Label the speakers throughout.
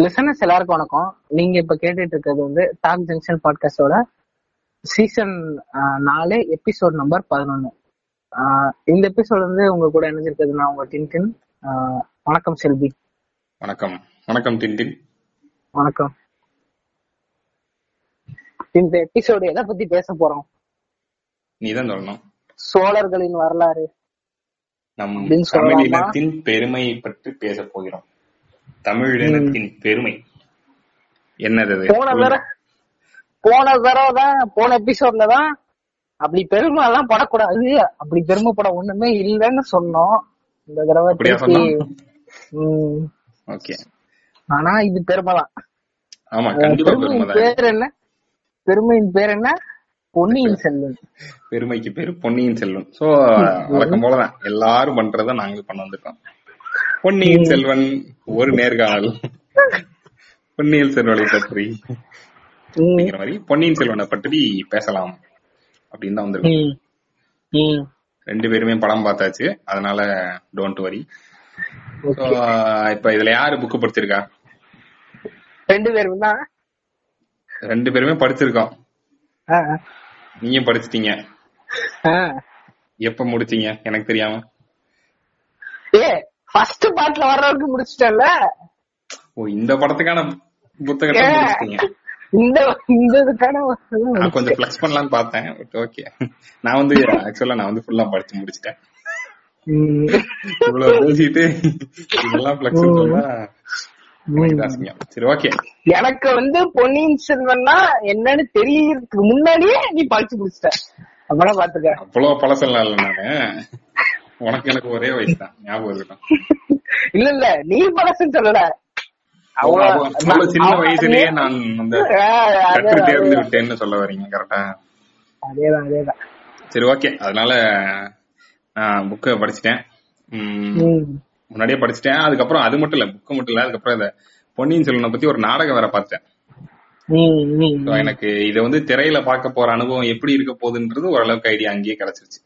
Speaker 1: Listeners எல்லாருக்கும் வணக்கம். நீங்க இப்ப கேட்டுட்டு இருக்கிறது வந்து டாக் ஜங்ஷன் பாட்காஸ்டோட சீசன் நாலு எபிசோட் நம்பர் பதினொன்னு. இந்த எபிசோட் வந்து உங்க கூட இணைஞ்சிருக்கிறது நான் உங்க டின்டின். வணக்கம் செல்வி.
Speaker 2: வணக்கம். வணக்கம் டின்டின்.
Speaker 1: வணக்கம். இந்த எபிசோடு எதை பத்தி பேச போறோம்?
Speaker 2: நீதான் சொல்லணும்.
Speaker 1: சோழர்களின் வரலாறு.
Speaker 2: நம்
Speaker 1: அப்படின்னு
Speaker 2: தமிழ்
Speaker 1: சொல்லலாமா?
Speaker 2: இனத்தின் பெருமையை பற்றி பேச போகிறோம். தமிழ் இனத்தின் பெருமை. என்னது?
Speaker 1: போன தடவை போன தடவை தான் போன எபிசோட்ல தான் அப்படி பெருமை எல்லாம் படக்கூடாது. அப்படி பெருமைப்பட ஒண்ணுமே இல்லைன்னு சொன்னோம். இந்த தடவை திருப்பி
Speaker 2: ஓகே.
Speaker 1: ஆனா இது பெருமை தான்
Speaker 2: ஆமா கண்டிப்பா பெருமை
Speaker 1: பேர் என்ன? பெருமையின் பேர் என்ன? பொன்னியின் செல்வன்.
Speaker 2: பெருமைக்கு பேரு பொன்னியின் செல்வன். சோ வழக்கம் போலதான். எல்லாரும் பண்றத நாங்களும் பண்ண வந்திருக்கோம். பொன்னியின் செல்வன் ஒரு நேர்காணல். பொன்னியின் செல்வனை பற்றி
Speaker 1: உம்,
Speaker 2: அப்படிங்கிற மாதிரி பொன்னியின் செல்வனை பற்றி பேசலாம் அப்படின்னு தான் வந்திருக்கோம். ரெண்டு பேருமே படம் பார்த்தாச்சு. அதனால டோன்ட் வரி இப்ப இதுல யாரு புக் படிச்சிருக்கா?
Speaker 1: ரெண்டு பேரும் தான்.
Speaker 2: ரெண்டு பேருமே படிச்சிருக்கோம். நீங்க படிச்சிட்டீங்க. எப்ப முடிச்சீங்க? எனக்கு தெரியாம.
Speaker 1: ஏ ஃபர்ஸ்ட் பார்ட்ல வர்றவருக்கு முடிச்சிட்டல
Speaker 2: ஓ இந்த படத்துக்கான புத்தகத்தை
Speaker 1: இந்த இந்த இதுக்கான
Speaker 2: நான் கொஞ்சம் ஃபிளக்ஸ் பண்ணலாம்னு பார்த்தேன் ஓகே நான் வந்து ஆக்சுவலா நான் வந்து ஃபுல்லா படிச்சு முடிச்சிட்டேன். இவ்வளவு பேசிட்டு இதெல்லாம் ஃபிளக்ஸ். சரி ஓகே
Speaker 1: எனக்கு வந்து பொன்னியின் செல்வன்னா என்னன்னு தெரியறதுக்கு முன்னாடியே நீ படிச்சு முடிச்சிட்ட. அப்பதான் பாத்துக்க
Speaker 2: அவ்வளவு பழசெல்லாம் இல்ல நானு. உனக்கு எனக்கு ஒரே வயசு தான் ஞாபகம் இருக்கட்டும்.
Speaker 1: இல்ல இல்ல நீ பழசுன்னு சொல்லல.
Speaker 2: சின்ன வயசுலயே நான்
Speaker 1: அதேதான்,
Speaker 2: கற்று தேர்ந்து. விட்டேன்னு சொல்ல வரீங்க கரெக்டா
Speaker 1: அதேதான் அதேதான்
Speaker 2: சரி ஓகே அதனால நான் புக்கை படிச்சிட்டேன். முன்னாடியே படிச்சிட்டேன். அதுக்கப்புறம் அது மட்டும் இல்ல புக்கு மட்டும் இல்ல. அதுக்கப்புறம் இந்த பொன்னியின் செல்வனை பத்தி ஒரு நாடகம் வேற பார்த்தேன். எனக்கு இத வந்து திரையில பார்க்க போற அனுபவம் எப்படி இருக்க போகுதுன்றது ஓரளவுக்கு ஐடியா அங்கேயே கிடைச்சிருச்சு.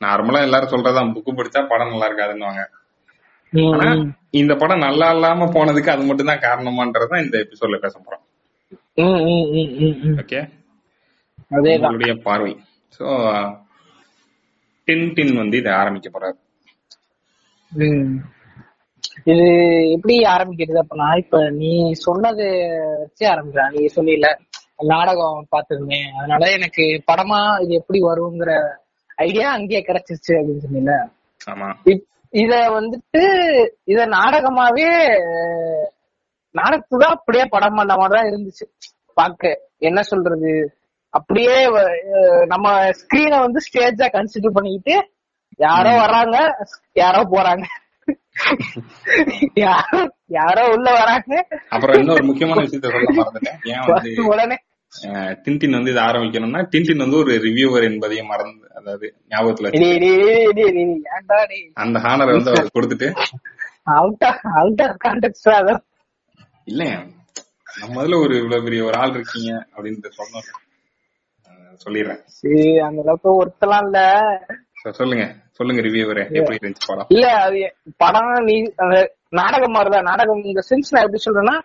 Speaker 2: நார்மலா எல்லாரும் சொல்றதான் புக்கு படிச்சா படம் நல்லா இருக்காதுன்னுவாங்க. ஆனா. இந்த படம் நல்லா இல்லாம போனதுக்கு அது மட்டும் தான் காரணமான்றதான் இந்த எபிசோட்ல பேச போறோம். ஓகே
Speaker 1: அதேதான்.
Speaker 2: உங்களுடைய பார்வை. சோ டின் டின் வந்து இதை ஆரம்பிக்க போறாரு.
Speaker 1: இது எப்படி ஆரம்பிக்கிறது அப்ப நான் இப்ப நீ சொன்னது வச்சு ஆரம்பிக்கிறேன் நீ சொல்லில நாடகம் பார்த்திருந்தேன். அதனால எனக்கு படமா இது எப்படி வருங்கிற ஐடியா அங்கேயே கிடைச்சிருச்சு அப்படின்னு சொன்னீங்க இத வந்துட்டு இத நாடகமாவே அஹ், நாடகத்துல அப்படியே படம் பண்ண மாதிரிதான் இருந்துச்சு. பாக்க என்ன சொல்றது? அப்படியே நம்ம ஸ்கிரீனை வந்து ஸ்டேஜா கன்சிடர் பண்ணிக்கிட்டு யாரோ வர்றாங்க யாரோ போறாங்க. யாரோ யாரோ உள்ள வராங்க.
Speaker 2: அப்புறம் இன்னொரு முக்கியமான விஷயத்த சொல்ல மறந்துட்டேன். ஏன் வந்து
Speaker 1: உடனே
Speaker 2: டின்டின் வந்து இதை ஆரம்பிக்கணும்னா டின்டின் வந்து ஒரு ரிவ்யூவர் என்பதையும் மறந்து அதாவது ஞாபகத்துல அந்த ஹானரை வந்து அவர் கொடுத்துட்டு. இல்ல நம்ம முதல்ல ஒரு இவ்வளவு பெரிய ஒரு ஆள் இருக்கீங்க அப்படின்னு சொன்னோம் சொல்லிடுறேன்.
Speaker 1: அந்த அளவுக்கு ஒருத்தலாம் இல்ல.
Speaker 2: சொல்லுங்க. சொல்லுங்க ரிவ்யூவரே எப்படி இருந்துச்சு படம்?
Speaker 1: இல்ல அது படம் நீ அந்த நாடகம் மாதிரிதான். நாடகம் இந்த சென்ஸ் நான் எப்படி சொல்றேன்னா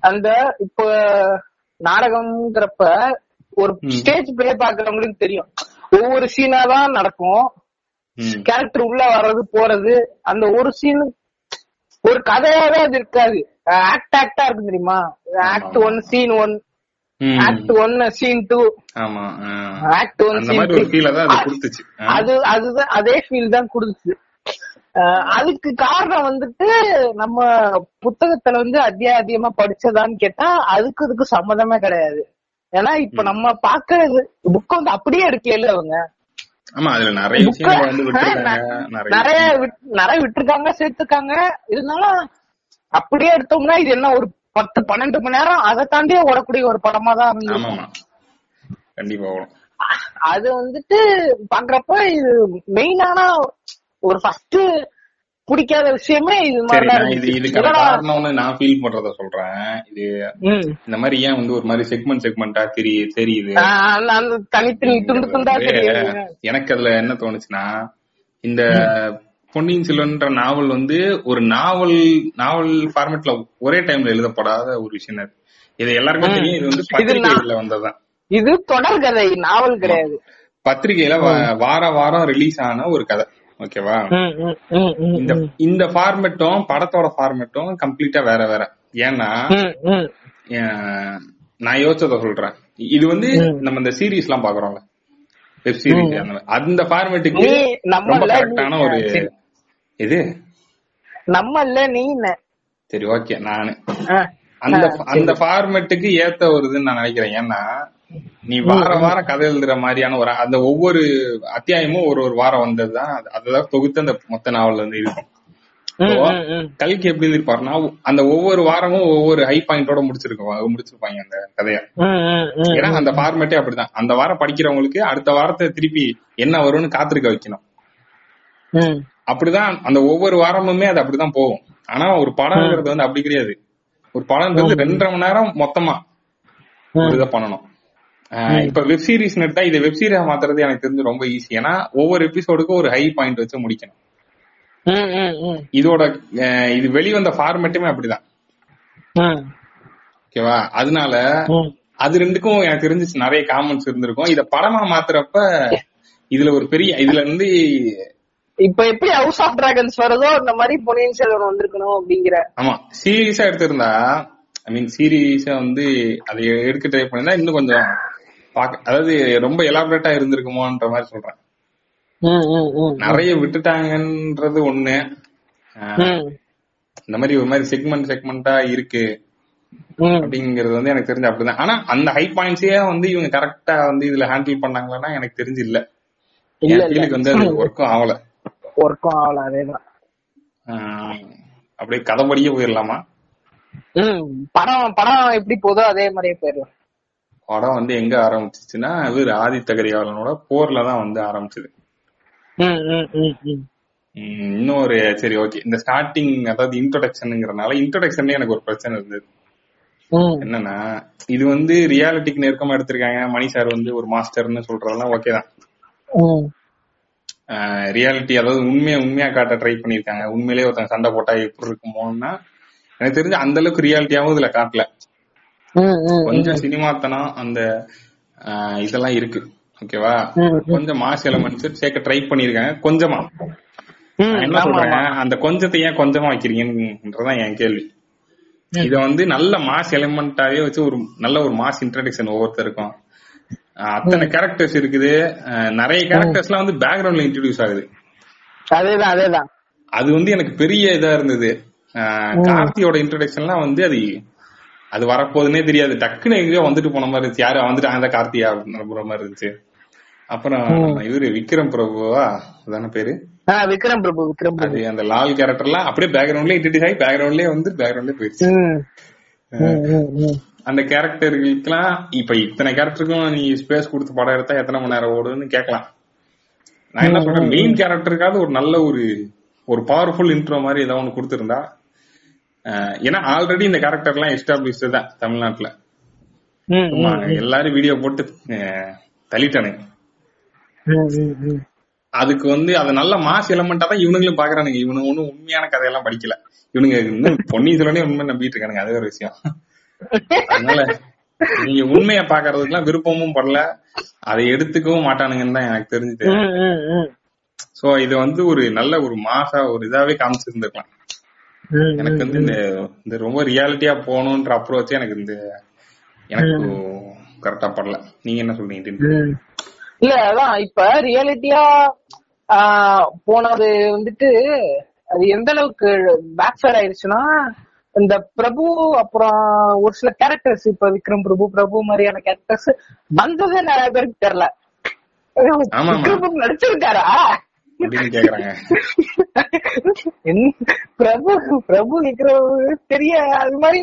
Speaker 1: அந்த இப்ப நாடகம்ங்கிறப்ப ஒரு ஸ்டேஜ் பிளே பாக்குறவங்களுக்கு தெரியும். ஒவ்வொரு சீனா தான் நடக்கும். கேரக்டர் உள்ள வர்றது போறது அந்த ஒரு சீன் ஒரு கதையாவே அது இருக்காது. ஆக்ட் ஆக்டா இருக்கு தெரியுமா? Act one scene one act one scene two act one scene
Speaker 2: அது
Speaker 1: அதுதான் அதே ஃபீல் தான் கொடுத்துச்சு. அதுக்கு காரணம் வந்துட்டு நம்ம புத்தகத்துல வந்து அத்தியாயம் அதிகமா படிச்சதான்னு கேட்டா அதுக்கு இதுக்கு சம்மதமே கிடையாது. ஏன்னா இப்ப நம்ம பாக்குறது புக் வந்து அப்படியே எடுக்கல அவங்க?
Speaker 2: நிறைய நிறைய
Speaker 1: நிறைய விட்- நிறைய விட்டுருக்காங்க சேர்த்துக்காங்க இருந்தாலும் அப்படியே எடுத்தோம்னா இது என்ன ஒரு பத்து பன்னெண்டு மணி நேரம் அதை தாண்டியே ஓடக்கூடிய ஒரு படமா தான்
Speaker 2: வரும்
Speaker 1: அது வந்துட்டு பாக்குறப்ப இது மெயினான ஒரு ஃபர்ஸ்ட் பிடிக்காத விஷயமே இது மாதிரி
Speaker 2: காரணம்னு நான் ஃபீல் பண்றத சொல்றேன். இது இந்த மாதிரி ஏன் வந்து ஒரு மாதிரி செக்மெண்ட் செக்மெண்டா தெரிய தெரியுது?
Speaker 1: அந்த தனித்தனி துண்டு துண்டா
Speaker 2: எனக்கு அதுல என்ன தோணுச்சுன்னா இந்த பொன்னியின் செல்வன்ற நாவல் வந்து ஒரு நாவல் நாவல் ஃபார்மேட்ல ஒரே டைம்ல எழுதப்படாத ஒரு விஷயம் அது. இது எல்லாருக்கும்
Speaker 1: ம்.
Speaker 2: தெரியும் இது வந்து பத்திரிகையில வந்ததுதான்.
Speaker 1: இது தொடர்கதை நாவல் கிடையாது.
Speaker 2: பத்திரிகையில வார வாரம் ரிலீஸ் ஆன ஒரு கதை. ஓகேவா? இந்த இந்த ஃபார்மேட்டும் படத்தோட ஃபார்மேட்டும் கம்ப்ளீட்டா வேற வேற. ஏன்னா நான் யோசிச்சத சொல்றேன். இது வந்து நம்ம இந்த சீரீஸ் எல்லாம் பாக்குறோம்ல வெப் சீரிஸ் அந்த ஃபார்மேட்டுக்கு ரொம்ப கரெக்டான ஒரு. இது
Speaker 1: நம்ம இல்ல நீ?
Speaker 2: சரி ஓகே நானு. அந்த. அந்த ஃபார்மேட்டுக்கு ஏத்த வருதுன்னு நான் நினைக்கிறேன். ஏன்னா நீ வார வாரம் கதை எழுதுற மாதிரியான ஒரு அந்த ஒவ்வொரு அத்தியாயமும் ஒரு ஒரு வாரம் வந்ததுதான். அது- அதுதான் தொகுத்து அந்த மொத்த நாவல் வந்து இருக்கும். கல்கி எப்படி இருப்பாருன்னா அந்த ஒவ்வொரு வாரமும் ஒவ்வொரு ஹை பாயிண்டோட முடிச்சிருக்கோம். முடிச்சிருப்பாங்க அந்த கதைய. ஏன்னா அந்த ஃபார்மேட்டே அப்படிதான். அந்த வாரம் படிக்கிறவங்களுக்கு அடுத்த வாரத்தை திருப்பி என்ன வரும்னு காத்திருக்க வைக்கணும். அப்படிதான் அந்த ஒவ்வொரு வாரமுமே அது அப்படிதான் போகும். ஆனா ஒரு படம்ங்கிறது வந்து அப்படி கிடையாது. ஒரு படம்ன்றது ரெண்டரை மணி நேரம் மொத்தமா பண்ணணும். இப்ப வெப் சீரிஸ் எடுத்தா இதை வெப் சீரிஸ் மாத்துறது எனக்கு தெரிஞ்சு ரொம்ப ஈஸி ஏன்னா ஒவ்வொரு எபிசோடுக்கும் ஒரு ஹை பாயிண்ட் வச்சு முடிக்கணும். இதோட இது வெளிவந்த ஃபார்மேட்டுமே அப்படிதான். ஓகேவா அதனால. அது ரெண்டுக்கும் எனக்கு தெரிஞ்சு நிறைய காமன்ஸ் இருந்திருக்கும். இத படமா மாத்துறப்ப இதுல ஒரு பெரிய இதுல இருந்து
Speaker 1: இப்ப எப்படி ஹவுஸ் ஆஃப் டிராகன்ஸ் வருதோ அந்த மாதிரி பொன்னியின் செல்வன் வந்திருக்கணும் அப்படிங்கிற.
Speaker 2: ஆமா. சீரியஸா எடுத்திருந்தா ஐ மீன் சீரியஸா வந்து அதை எடுக்க ட்ரை பண்ணிருந்தா இன்னும் கொஞ்சம் அதாவது ரொம்ப எலாபரேட்டா இருந்திருக்குமோன்ற மாதிரி சொல்றேன். நிறைய விட்டுட்டாங்கன்றது ஒண்ணு. இந்த மாதிரி ஒரு மாதிரி செக்மெண்ட் செக்மெண்டா இருக்கு. அப்படிங்கறது வந்து எனக்கு தெரிஞ்சு அப்படிதான். ஆனா அந்த ஹை பாயிண்ட்ஸே வந்து இவங்க கரெக்டா வந்து இதுல ஹேண்டில் பண்ணாங்களான்னா எனக்கு தெரிஞ்சு இல்ல.
Speaker 1: இல்ல,
Speaker 2: என் ஃபீலுக்கு வந்து அது ஒர்க்கும் ஆகல
Speaker 1: ஒர்க்கும் ஆகல அதேதான்.
Speaker 2: அப்படியே கதைப்படியே போயிடலாமா?
Speaker 1: படம் படம் எப்படி போதோ அதே மாதிரியே போயிடலாம்.
Speaker 2: படம் வந்து எங்க ஆரம்பிச்சிச்சுன்னா இவர் ஆதித்த கரிகாலனோட போர்ல தான் வந்து ஆரம்பிச்சது. இன்னொரு சரி ஓகே. இந்த ஸ்டார்டிங் அதாவது இன்ட்ரோடக்ஷனுங்கிறனால இன்ட்ரோடக்ஷன்ல எனக்கு ஒரு பிரச்சனை இருந்தது. என்னன்னா இது வந்து ரியாலிட்டிக்கு நெருக்கமா எடுத்திருக்காங்க. மணி சார் வந்து ஒரு மாஸ்டர்னு சொல்றதெல்லாம் ஓகே தான். ரியாலிட்டி அதாவது உண்மையா உண்மையா காட்ட ட்ரை பண்ணிருக்காங்க உண்மையிலேயே ஒருத்தங்க சண்டை போட்டா எப்படி இருக்குமோன்னா எனக்கு தெரிஞ்சு அந்த அளவுக்கு ரியாலிட்டியாவும் இதுல காட்டல. கொஞ்சம் சினிமாத்தனம் அந்த இதெல்லாம் இருக்கு. ஓகேவா? கொஞ்சம் மாஸ் எலமெண்ட்ஸ் சேர்க்க ட்ரை பண்ணிருக்காங்க கொஞ்சமா. என்ன சொல்றேன். அந்த கொஞ்சத்தை ஏன் கொஞ்சமா வைக்கிறீங்கன்றதான் என் கேள்வி. இத வந்து நல்ல மாஸ் எலிமெண்டாவே வச்சு ஒரு நல்ல ஒரு மாஸ் இன்ட்ரடக்ஷன் ஒவ்வொருத்தருக்கும். அத்தனை கேரக்டர்ஸ் இருக்குது. நிறைய கேரக்டர்ஸ் எல்லாம் வந்து பேக்ரவுண்ட்ல இன்ட்ரடியூஸ் ஆகுது.
Speaker 1: அதேதான் அதேதான்.
Speaker 2: அது வந்து எனக்கு பெரிய இதா இருந்தது. கார்த்தியோட இன்ட்ரடக்ஷன்லாம் வந்து அது அது வரப்போகுதுன்னே தெரியாது. டக்குன்னு எங்கேயோ வந்துட்டு போன மாதிரி இருந்துச்சு. யாரு வந்துட்டு அந்த கார்த்தியா அப்படின்ற மாதிரி இருந்துச்சு. அப்புறம் இவரு விக்ரம் பிரபுவா? அதான பேரு?
Speaker 1: விக்ரம் பிரபு விக்ரம் பிரபு.
Speaker 2: அந்த லால் கேரக்டர்லாம் அப்படியே பேக்ரவுண்ட்ல இன்ட்ரடியூஸ் ஆகி பேக்ரவுண்ட்லயே வந்து பேக்ரவுண்ட்லயே
Speaker 1: ம், ம்.
Speaker 2: அந்த கேரக்டர்களுக்கெல்லாம் இப்ப இத்தனை கேரக்டருக்கும் நீ ஸ்பேஸ் கொடுத்து படம் எடுத்தா எத்தனை மணி நேரம் ஓடுன்னு கேட்கலாம். நான் என்ன சொல்றேன் மெயின் கேரக்டருக்காவது ஒரு நல்ல ஒரு ஒரு பவர்ஃபுல் இன்ட்ரோ மாதிரி ஏதாவது ஒண்ணு கொடுத்திருந்தா ஏன்னா ஆல்ரெடி இந்த கேரக்டர் எல்லாம் எஸ்டாப்ளிஷ்டு தான் தமிழ்நாட்டுல. எல்லாரும் வீடியோ போட்டு தள்ளிட்டானுங்க. அதுக்கு வந்து அது நல்ல மாஸ் எலமெண்டா தான் இவனுங்களும் பாக்குறானுங்க. இவனுங்க ஒண்ணும் உண்மையான கதையெல்லாம் படிக்கல. இவனுங்க இன்னும் பொன்னியின் செல்வனே உண்மை நம்பிட்டு இருக்கானுங்க. அது ஒரு விஷயம். அதனால நீங்க உண்மையை பாக்குறதுக்குலாம் விருப்பமும் படல. அதை எடுத்துக்கவும் மாட்டானுங்கன்னு தான் எனக்கு தெரிஞ்சுது. சோ இது வந்து ஒரு நல்ல ஒரு மாசா ஒரு இதாவே காமிச்சிருந்திருக்கலாம். எனக்கு வந்து இந்த இந்த ரொம்ப ரியாலிட்டியா போகணுன்ற அப்ரோச் எனக்கு இந்த எனக்கு கரெக்டா படல. நீங்க என்ன சொல்றீங்க.
Speaker 1: இல்ல அதான் இப்ப ரியாலிட்டியா போனது வந்துட்டு அது எந்த அளவுக்கு பேக் ஃபயர் ஆயிருச்சுன்னா இந்த பிரபு அப்புறம் ஒரு சில கேரக்டர்ஸ் இப்ப விக்ரம் பிரபு பிரபு மாதிரியான கேரக்டர்ஸ் வந்ததே நிறைய பேருக்கு தெரியல.
Speaker 2: ஆமா.
Speaker 1: விக்ரம் பிரபு நடிச்சிருக்காரா?
Speaker 2: அப்படின்னு கேக்குறாங்க.
Speaker 1: என்ன பிரபு பிரபு விக்ரம் தெரிய அது மாதிரி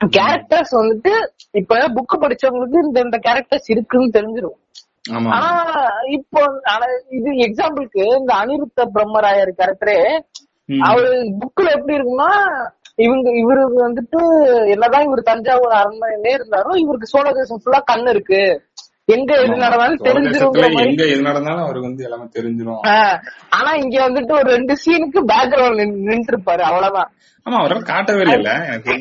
Speaker 1: கேரக்டர்ஸ் வந்துட்டு இப்ப புக் படிச்சவங்களுக்கு இந்த இந்த கேரக்டர்ஸ் இருக்குன்னு தெரிஞ்சிரும்.
Speaker 2: ஆமா.
Speaker 1: ஆனா இப்போ ஆனா இது எக்ஸாம்பிளுக்கு இந்த அனிருத்த பிரம்மராயர் கேரக்டரே. அவரு புக்ல எப்படி இருக்குன்னா இவங்க இவருக்கு வந்துட்டு என்னதான் இவர் தஞ்சாவூர் அரண்மனையிலே இருந்தாலும் இவருக்கு சோழ தேசம் ஃபுல்லா கண்ணு இருக்கு. எங்க எது. நடந்தாலும் தெரிஞ்சிருங்கிற
Speaker 2: எங்க எது நடந்தாலும் அவருக்கு வந்து எல்லாமே தெரிஞ்சிரும்.
Speaker 1: ஆனா இங்க வந்துட்டு ஒரு ரெண்டு சீனுக்கு பேக்ரவுண்ட் நின்று இருப்பாரு அவ்வளவுதான்.
Speaker 2: ஆமா அவரால் காட்டவே இல்ல எனக்கு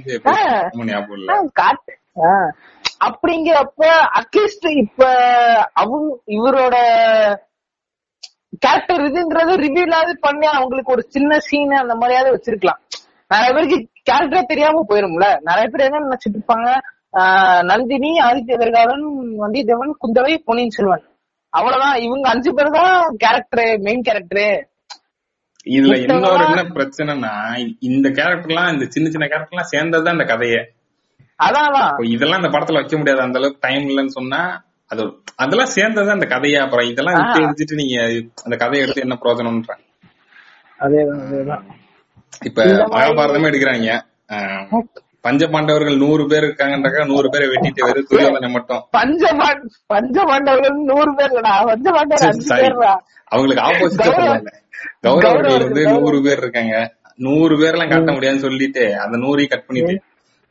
Speaker 1: அப்படிங்கிறப்ப அட்லீஸ்ட் இப்ப அவங்க இவரோட கேரக்டர் இதுன்றது ரிவீலாவது பண்ணி அவங்களுக்கு ஒரு சின்ன சீன் அந்த மாதிரியாவது வச்சிருக்கலாம். நிறைய பேருக்கு கேரக்டரே தெரியாம போயிரும்ல. நிறைய பேர் என்ன நினைச்சிட்டு இருப்பாங்க? நந்தினி ஆதித்ய கரிகாலன் வந்தியத்தேவன் குந்தவை பொன்னியின் செல்வன். அவ்வளவுதான். இவங்க அஞ்சு பேர் தான் கேரக்டர் மெயின் கேரக்டர்
Speaker 2: இதுல இன்னொரு
Speaker 1: எல்லாம்
Speaker 2: என்ன பிரச்சனைனா இந்த கேரக்டர்லாம் இந்த சின்ன சின்ன கேரக்டர்லாம் சேர்ந்ததுதான் இந்த கதையே.
Speaker 1: அதான்
Speaker 2: இதெல்லாம் இந்த படத்துல வைக்க முடியாது. அந்த அளவுக்கு டைம் இல்லைன்னு சொன்னா அது அதெல்லாம் சேர்ந்ததுதான் இந்த கதையே. அப்புறம் இதெல்லாம். எடுத்துட்டு நீங்க அந்த கதையை எடுத்து என்ன பிரயோஜனம்ன்ற.
Speaker 1: அதேதான் அதேதான்.
Speaker 2: இப்ப மகாபாரதமே எடுக்கிறாங்க. பஞ்ச பாண்டவர்கள் நூறு பேர் இருக்காங்கன்றக்கா நூறு பேரை வெட்டிட்டு வெறும் துரியோதனை மட்டும்.
Speaker 1: பஞ்சபாண்ட் பஞ்சபாண்டவர்கள் நூறு பேர் இல்லடா பஞ்சபாண்டவர் அஞ்சு
Speaker 2: சரி.
Speaker 1: பேர்டா
Speaker 2: அவங்களுக்கு சொல்லுவாங்க கௌரவர்கள் வந்து நூறு பேர் இருக்காங்க. நூறு பேர்லாம் கட்ட முடியாதுன்னு சொல்லிட்டு அந்த நூறையும் கட் பண்ணிட்டு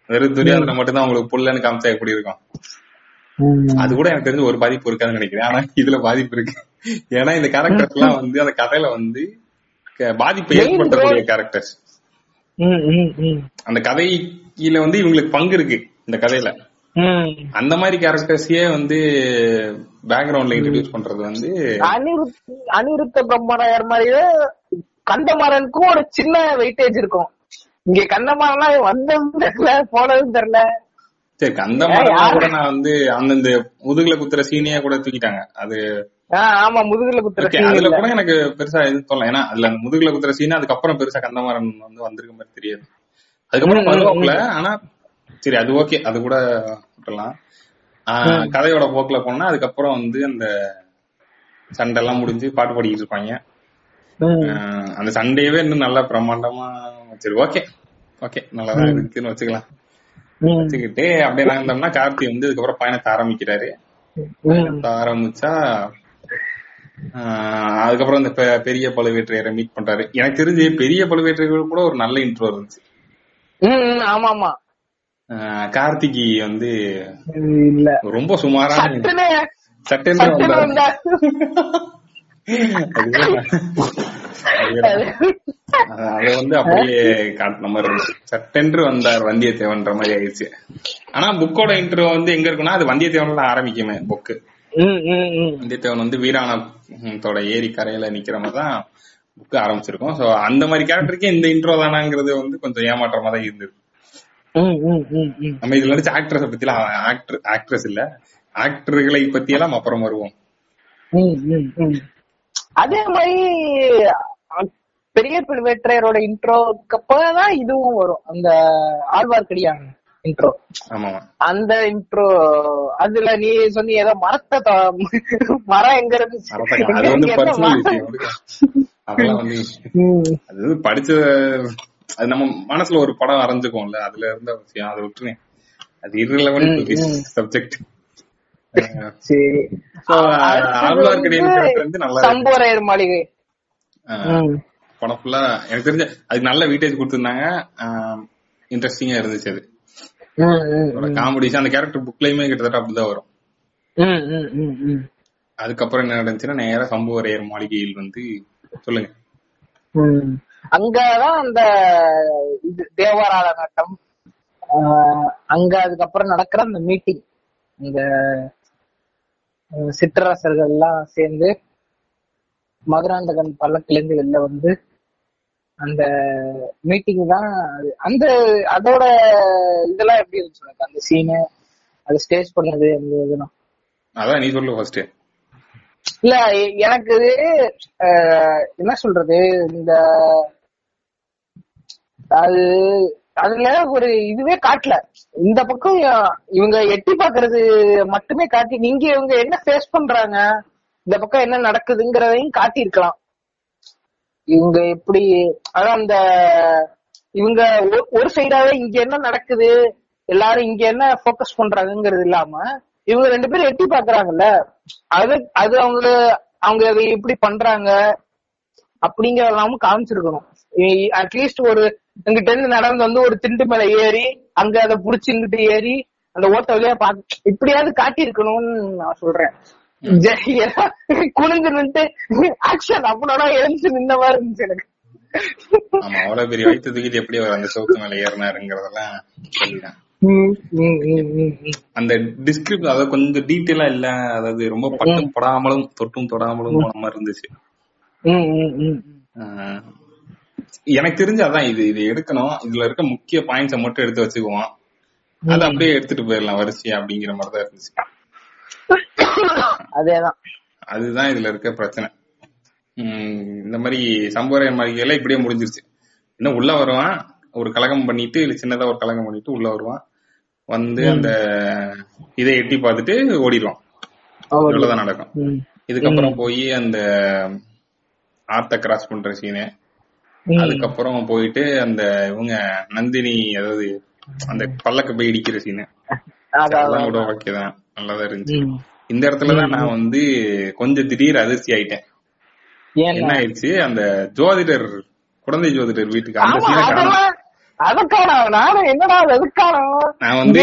Speaker 2: வெறும் துரியோதனை மட்டும் தான் உங்களுக்கு புல்லன்னு காமிச்சா எப்படி இருக்கும்? அது கூட எனக்கு தெரிஞ்சு ஒரு பாதிப்பு இருக்காதுன்னு நினைக்கிறேன். ஆனா இதுல பாதிப்பு இருக்கு. ஏன்னா இந்த கேரக்டர்ஸ் எல்லாம் வந்து அந்த கதையில வந்து பாதிப்பை ஏற்படுத்தக்கூடிய. கேரக்டர்ஸ்
Speaker 1: ம், ம்,
Speaker 2: கதையில வந்து இவங்களுக்கு பங்கு இருக்கு இந்த கதையில.
Speaker 1: ம்.
Speaker 2: அந்த மாதிரி கேரக்டர்ஸையே வந்து பேக்ரவுண்ட்ல இன்ட்ரடியூஸ் பண்றது வந்து
Speaker 1: அனிருத் அனிருத்த பிரம்மராயர் மாதிரியே கந்தமாறனுக்கும் ஒரு சின்ன வெயிட்டேஜ் இருக்கும். இங்க கந்தமாறன்லாம் வந்ததும் தெரியல போனதும் தெரியல.
Speaker 2: சரி? மாதிரி கூட நான் வந்து அந்தந்த முதுகுல குத்துற சீனியா கூட தூக்கிட்டாங்க. அது
Speaker 1: ஆஹ் ஆமா முதுகுல குத்துற
Speaker 2: அதுல. கூட எனக்கு பெருசா எதுவும் தோணல. ஏன்னா அதுல அந்த முதுகுல குத்துற சீன் அதுக்கப்புறம் பெருசா கந்தமாறன் வந்து வந்திருக்க மாதிரி தெரியாது. அதுக்கப்புறம் வருவாப்புல ஆனா சரி அது ஓகே அது கூட விட்டுலாம் கதையோட போக்குல போனா அதுக்கப்புறம் வந்து அந்த சண்டை எல்லாம் முடிஞ்சு பாட்டு பாடிக்கிட்டு இருப்பாங்க. அந்த சண்டையவே இன்னும் நல்லா பிரம்மாண்டமா சரி ஓகே ஓகே நல்லா இருக்குன்னு வச்சுக்கலாம். வச்சுக்கிட்டு அப்படியே நாங்க கார்த்தி வந்து அதுக்கப்புறம் பயணத்தை ஆரம்பிக்கிறாரு. பயணத்தை ஆரம்பிச்சா அதுக்கப்புறம் இந்த பெரிய பழுவேற்றையரை மீட் பண்றாரு. எனக்கு தெரிஞ்சு பெரிய பழுவேற்றையர்கள் கூட ஒரு நல்ல இன்ட்ரோ இருந்துச்சு.
Speaker 1: ஆமா ஆமா.
Speaker 2: கார்த்திகி வந்து
Speaker 1: இல்ல.
Speaker 2: ரொம்ப சுமாரான சட்டென்று வந்தார்
Speaker 1: வந்தா.
Speaker 2: அதை அப்படியே காட்டின மாதிரி இருந்துச்சு சட்டென்று வந்தார் வந்தியத்தேவன்ற மாதிரி ஆயிடுச்சு. ஆனா புக்கோட இன்ட்ரோ வந்து எங்க இருக்குன்னா அது வந்தியத்தேவன்ல ஆரம்பிக்குமே புக்கு. வந்தியத்தேவன் வந்து வீராணத்தோட ஏரி கரையில நிக்கிற மாதிரி தான் புக்கு ஆரம்பிச்சிருக்கோம். சோ அந்த மாதிரி கேரக்டருக்கே இந்த இன்ட்ரோ தானாங்கிறது வந்து கொஞ்சம் ஏமாற்றமா தான் இருந்தது.
Speaker 1: ம், ம், ம், ம்.
Speaker 2: நம்ம இதுல நடிச்ச ஆக்ட்ரஸ பத்தி எல்லாம் ஆக்டர் ஆக்ட்ரஸ் இல்ல. ஆக்டர்களை பத்தி எல்லாம் அப்புறம் வருவோம்.
Speaker 1: ம், ம், ம். அதே மாதிரி பெரிய பழுவேற்றையரோட இன்ட்ரோக்கு அப்பதான் இதுவும் வரும். அந்த ஆழ்வார்க்கடியான் இன்ட்ரோ
Speaker 2: ஆமா
Speaker 1: அந்த இன்ட்ரோ அதுல நீ சொன்னி ஏதோ மரத்தை மரம் எங்க இருந்துச்சு
Speaker 2: அது. அதெல்லாம் வந்து. அது படிச்ச அது நம்ம மனசுல ஒரு படம் வரைஞ்சுக்கோம்ல அதுல இருந்த விஷயம் அதை விட்டுருங்க. அது irrelevant சப்ஜெக்ட்
Speaker 1: மாளிகை.
Speaker 2: படம் ஃபுல்லா எனக்கு தெரிஞ்ச அதுக்கு நல்ல வீட்டேஜ் கொடுத்திருந்தாங்க. இன்ட்ரெஸ்டிங்கா இருந்துச்சு அது. காமெடிஸ் அந்த கேரக்டர் புக்லயுமே கிட்டத்தட்ட அப்படிதான் வரும். அதுக்கப்புறம் என்ன நடந்துச்சுன்னா நேரா சம்புவரையர் மாளிகையில் வந்து சொல்லுங்க.
Speaker 1: அங்கதான் அந்த இது தேவாராத நாட்டம் ஆஹ் அங்க அதுக்கப்புறம் நடக்கிற அந்த மீட்டிங் இந்த சிற்றரசர்கள் எல்லாம் சேர்ந்து மதுராந்தகன் பல்லக்குல இருந்து வெளில வந்து அந்த மீட்டிங் தான் அந்த அதோட இதெல்லாம் எப்படி இருந்துச்சு அந்த சீனு அது ஸ்டேஜ் பண்ணது அந்த இதெல்லாம்.
Speaker 2: அதான் நீ சொல்லு ஃபர்ஸ்ட்
Speaker 1: இல்ல எனக்கு என்ன சொல்றது இந்த அது அதுல ஒரு இதுவே காட்டல. இந்த பக்கம் இவங்க எட்டி பாக்குறது மட்டுமே காட்டி நீங்க இவங்க என்ன ஃபேஸ் பண்றாங்க இந்த பக்கம் என்ன நடக்குதுங்கிறதையும் காட்டியிருக்கலாம். இவங்க எப்படி அதான் அந்த இவங்க ஒரு சைடாவே இங்க என்ன நடக்குது எல்லாரும் இங்க என்ன போக்கஸ் பண்றாங்கிறது இல்லாம இவங்க ரெண்டு பேரும் எட்டி பாக்குறாங்கல்ல? அது அது அவங்க அவங்க அதை எப்படி பண்றாங்க அப்படிங்கறதெல்லாமும் காமிச்சிருக்கணும். அட்லீஸ்ட் ஒரு இங்கிட்ட இருந்து நடந்து வந்து ஒரு திண்டு மேல ஏறி அங்க அதை புடிச்சு இங்கிட்டு ஏறி அந்த ஓட்ட வழியா பா இப்படியாவது காட்டியிருக்கணும்னு நான் சொல்றேன். குனிஞ்சு நின்று ஆக்ஷன் அப்படின்னா எழுந்து நின்ன மாதிரி இருந்துச்சு எனக்கு.
Speaker 2: ஆமா அவ்வளவு பெரிய வயிற்று தூக்கிட்டு எப்படி அந்த சோக்கு மேல ஏறினாருங்கிறதெல்லாம்
Speaker 1: ம்.
Speaker 2: அந்த டிஸ்கிரிப்ட் அதாவது கொஞ்சம் டீட்டெயிலா இல்ல அதாவது ரொம்ப பட்டும் படாமலும் தொட்டும் தொடாமலும் போன மாதிரி இருந்துச்சு. எனக்கு தெரிஞ்சு அதான் இது இது எடுக்கணும். இதுல இருக்க முக்கிய பாயிண்ட்ஸை மட்டும் எடுத்து வச்சுக்குவோம். அதை அப்படியே எடுத்துட்டு போயிடலாம் வரிசையா அப்படிங்கிற மாதிரி தான் இருந்துச்சு.
Speaker 1: அதேதான்.
Speaker 2: அதுதான் இதுல இருக்க பிரச்சனை. இந்த மாதிரி சம்பவ மாதிரிகளை இப்படியே முடிஞ்சிருச்சு. இன்னும் உள்ள வருவான். ஒரு கலகம் பண்ணிட்டு சின்னதா ஒரு கலகம் பண்ணிட்டு உள்ள வருவான். வந்து அந்த இதை எட்டி பார்த்துட்டு ஓடிடுவான் இவ்வளவுதான் நடக்கும். இதுக்கப்புறம் போய் அந்த ஆத்த கிராஸ் பண்ற சீனு. அதுக்கப்புறம் போயிட்டு அந்த இவங்க நந்தினி அதாவது அந்த பல்லக்க போய் இடிக்கிற சீனு அதெல்லாம் கூட ஓகே தான். நல்லாதான் இருந்துச்சு. இந்த இடத்துலதான் நான் வந்து கொஞ்சம் திடீர் அதிர்ச்சி ஆயிட்டேன். என்ன ஆயிடுச்சு? அந்த ஜோதிடர் குழந்தை ஜோதிடர் வீட்டுக்கு அந்த சீனை
Speaker 1: அதுக்கான நானும் என்னடா அது எதுக்கான?
Speaker 2: நான் வந்து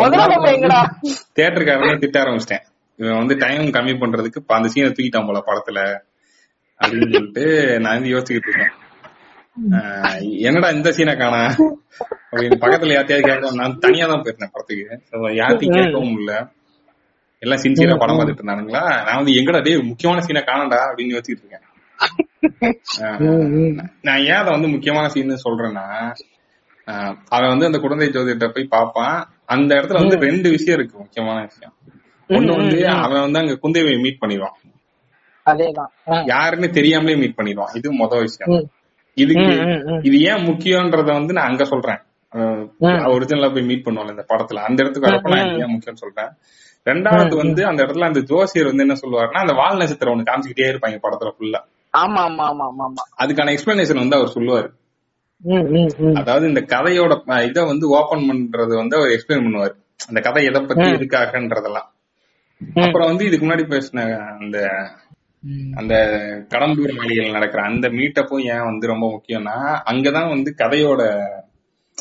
Speaker 1: முதல்ல நம்ம எங்கடா?
Speaker 2: தியேட்டருக்காரனே திட்ட ஆரம்பிச்சிட்டேன். இவன் வந்து டைம் கம்மி பண்றதுக்கு இப்ப அந்த சீனை தூக்கிட்டான் போல படத்துல. அப்படின்னு சொல்லிட்டு நான் வந்து யோசிச்சுக்கிட்டு இருக்கேன். ஆஹ் என்னடா இந்த சீனை காணா? அப்படின்னு பக்கத்துல யார்த்தையாவது கேட்க நான் தனியா தான் போயிருந்தேன் படத்துக்கு. யார்த்தையும் கேட்கவும் இல்ல எல்லாம் சின்சியரா படம் பார்த்துட்டு இருந்தானுங்களா? நான் வந்து எங்கடா டேய் முக்கியமான சீனை காணடா அப்படின்னு யோசிச்சுட்டு இருக்கேன். நான் ஏன் அதை வந்து முக்கியமான சீன் சொல்றேன்னா அவன் வந்து அந்த குழந்தை ஜோதிட்ட போய் பாப்பான் அந்த இடத்துல வந்து ரெண்டு விஷயம் இருக்கு முக்கியமான விஷயம். ஒண்ணு வந்து அவன் வந்து அங்க குந்தேவியை மீட் பண்ணிடுவான். யாருன்னு தெரியாமலே மீட் பண்ணிடுவான். இது மொதல் விஷயம். இதுக்கு. இது ஏன் முக்கியம்ன்றத வந்து நான் அங்க சொல்றேன். ஒரிஜினலா போய் மீட் பண்ணுவாங்க இந்த படத்துல. அந்த இடத்துக்கு வரப்ப நான் ஏன் முக்கியம் சொல்றேன்? ரெண்டாவது வந்து அந்த இடத்துல அந்த ஜோசியர் வந்து என்ன சொல்லுவாருன்னா அந்த வால் நட்சத்திரம் ஒண்ணு காமிச்சுக்கிட்டே இருப்பாங்க படத்துல ஃபுல்லா
Speaker 1: ஆமா ஆமா ஆமா ஆமா ஆமா.
Speaker 2: அதுக்கான எக்ஸ்பிளனேஷன் வந்து அவர் சொல்லுவாரு.
Speaker 1: ம், ம், ம்.
Speaker 2: அதாவது இந்த கதையோட இத வந்து ஓபன் பண்றது வந்து அவர் எக்ஸ்பிளைன் பண்ணுவாரு. அந்த கதை எதை பத்தி எதுக்காகன்றதெல்லாம் அப்புறம் வந்து இதுக்கு முன்னாடி பேசின அந்த. அந்த கடம்பூர் மாளிகையில் நடக்கிற அந்த மீட்டப்பும் ஏன் வந்து ரொம்ப முக்கியம்னா அங்கதான் வந்து கதையோட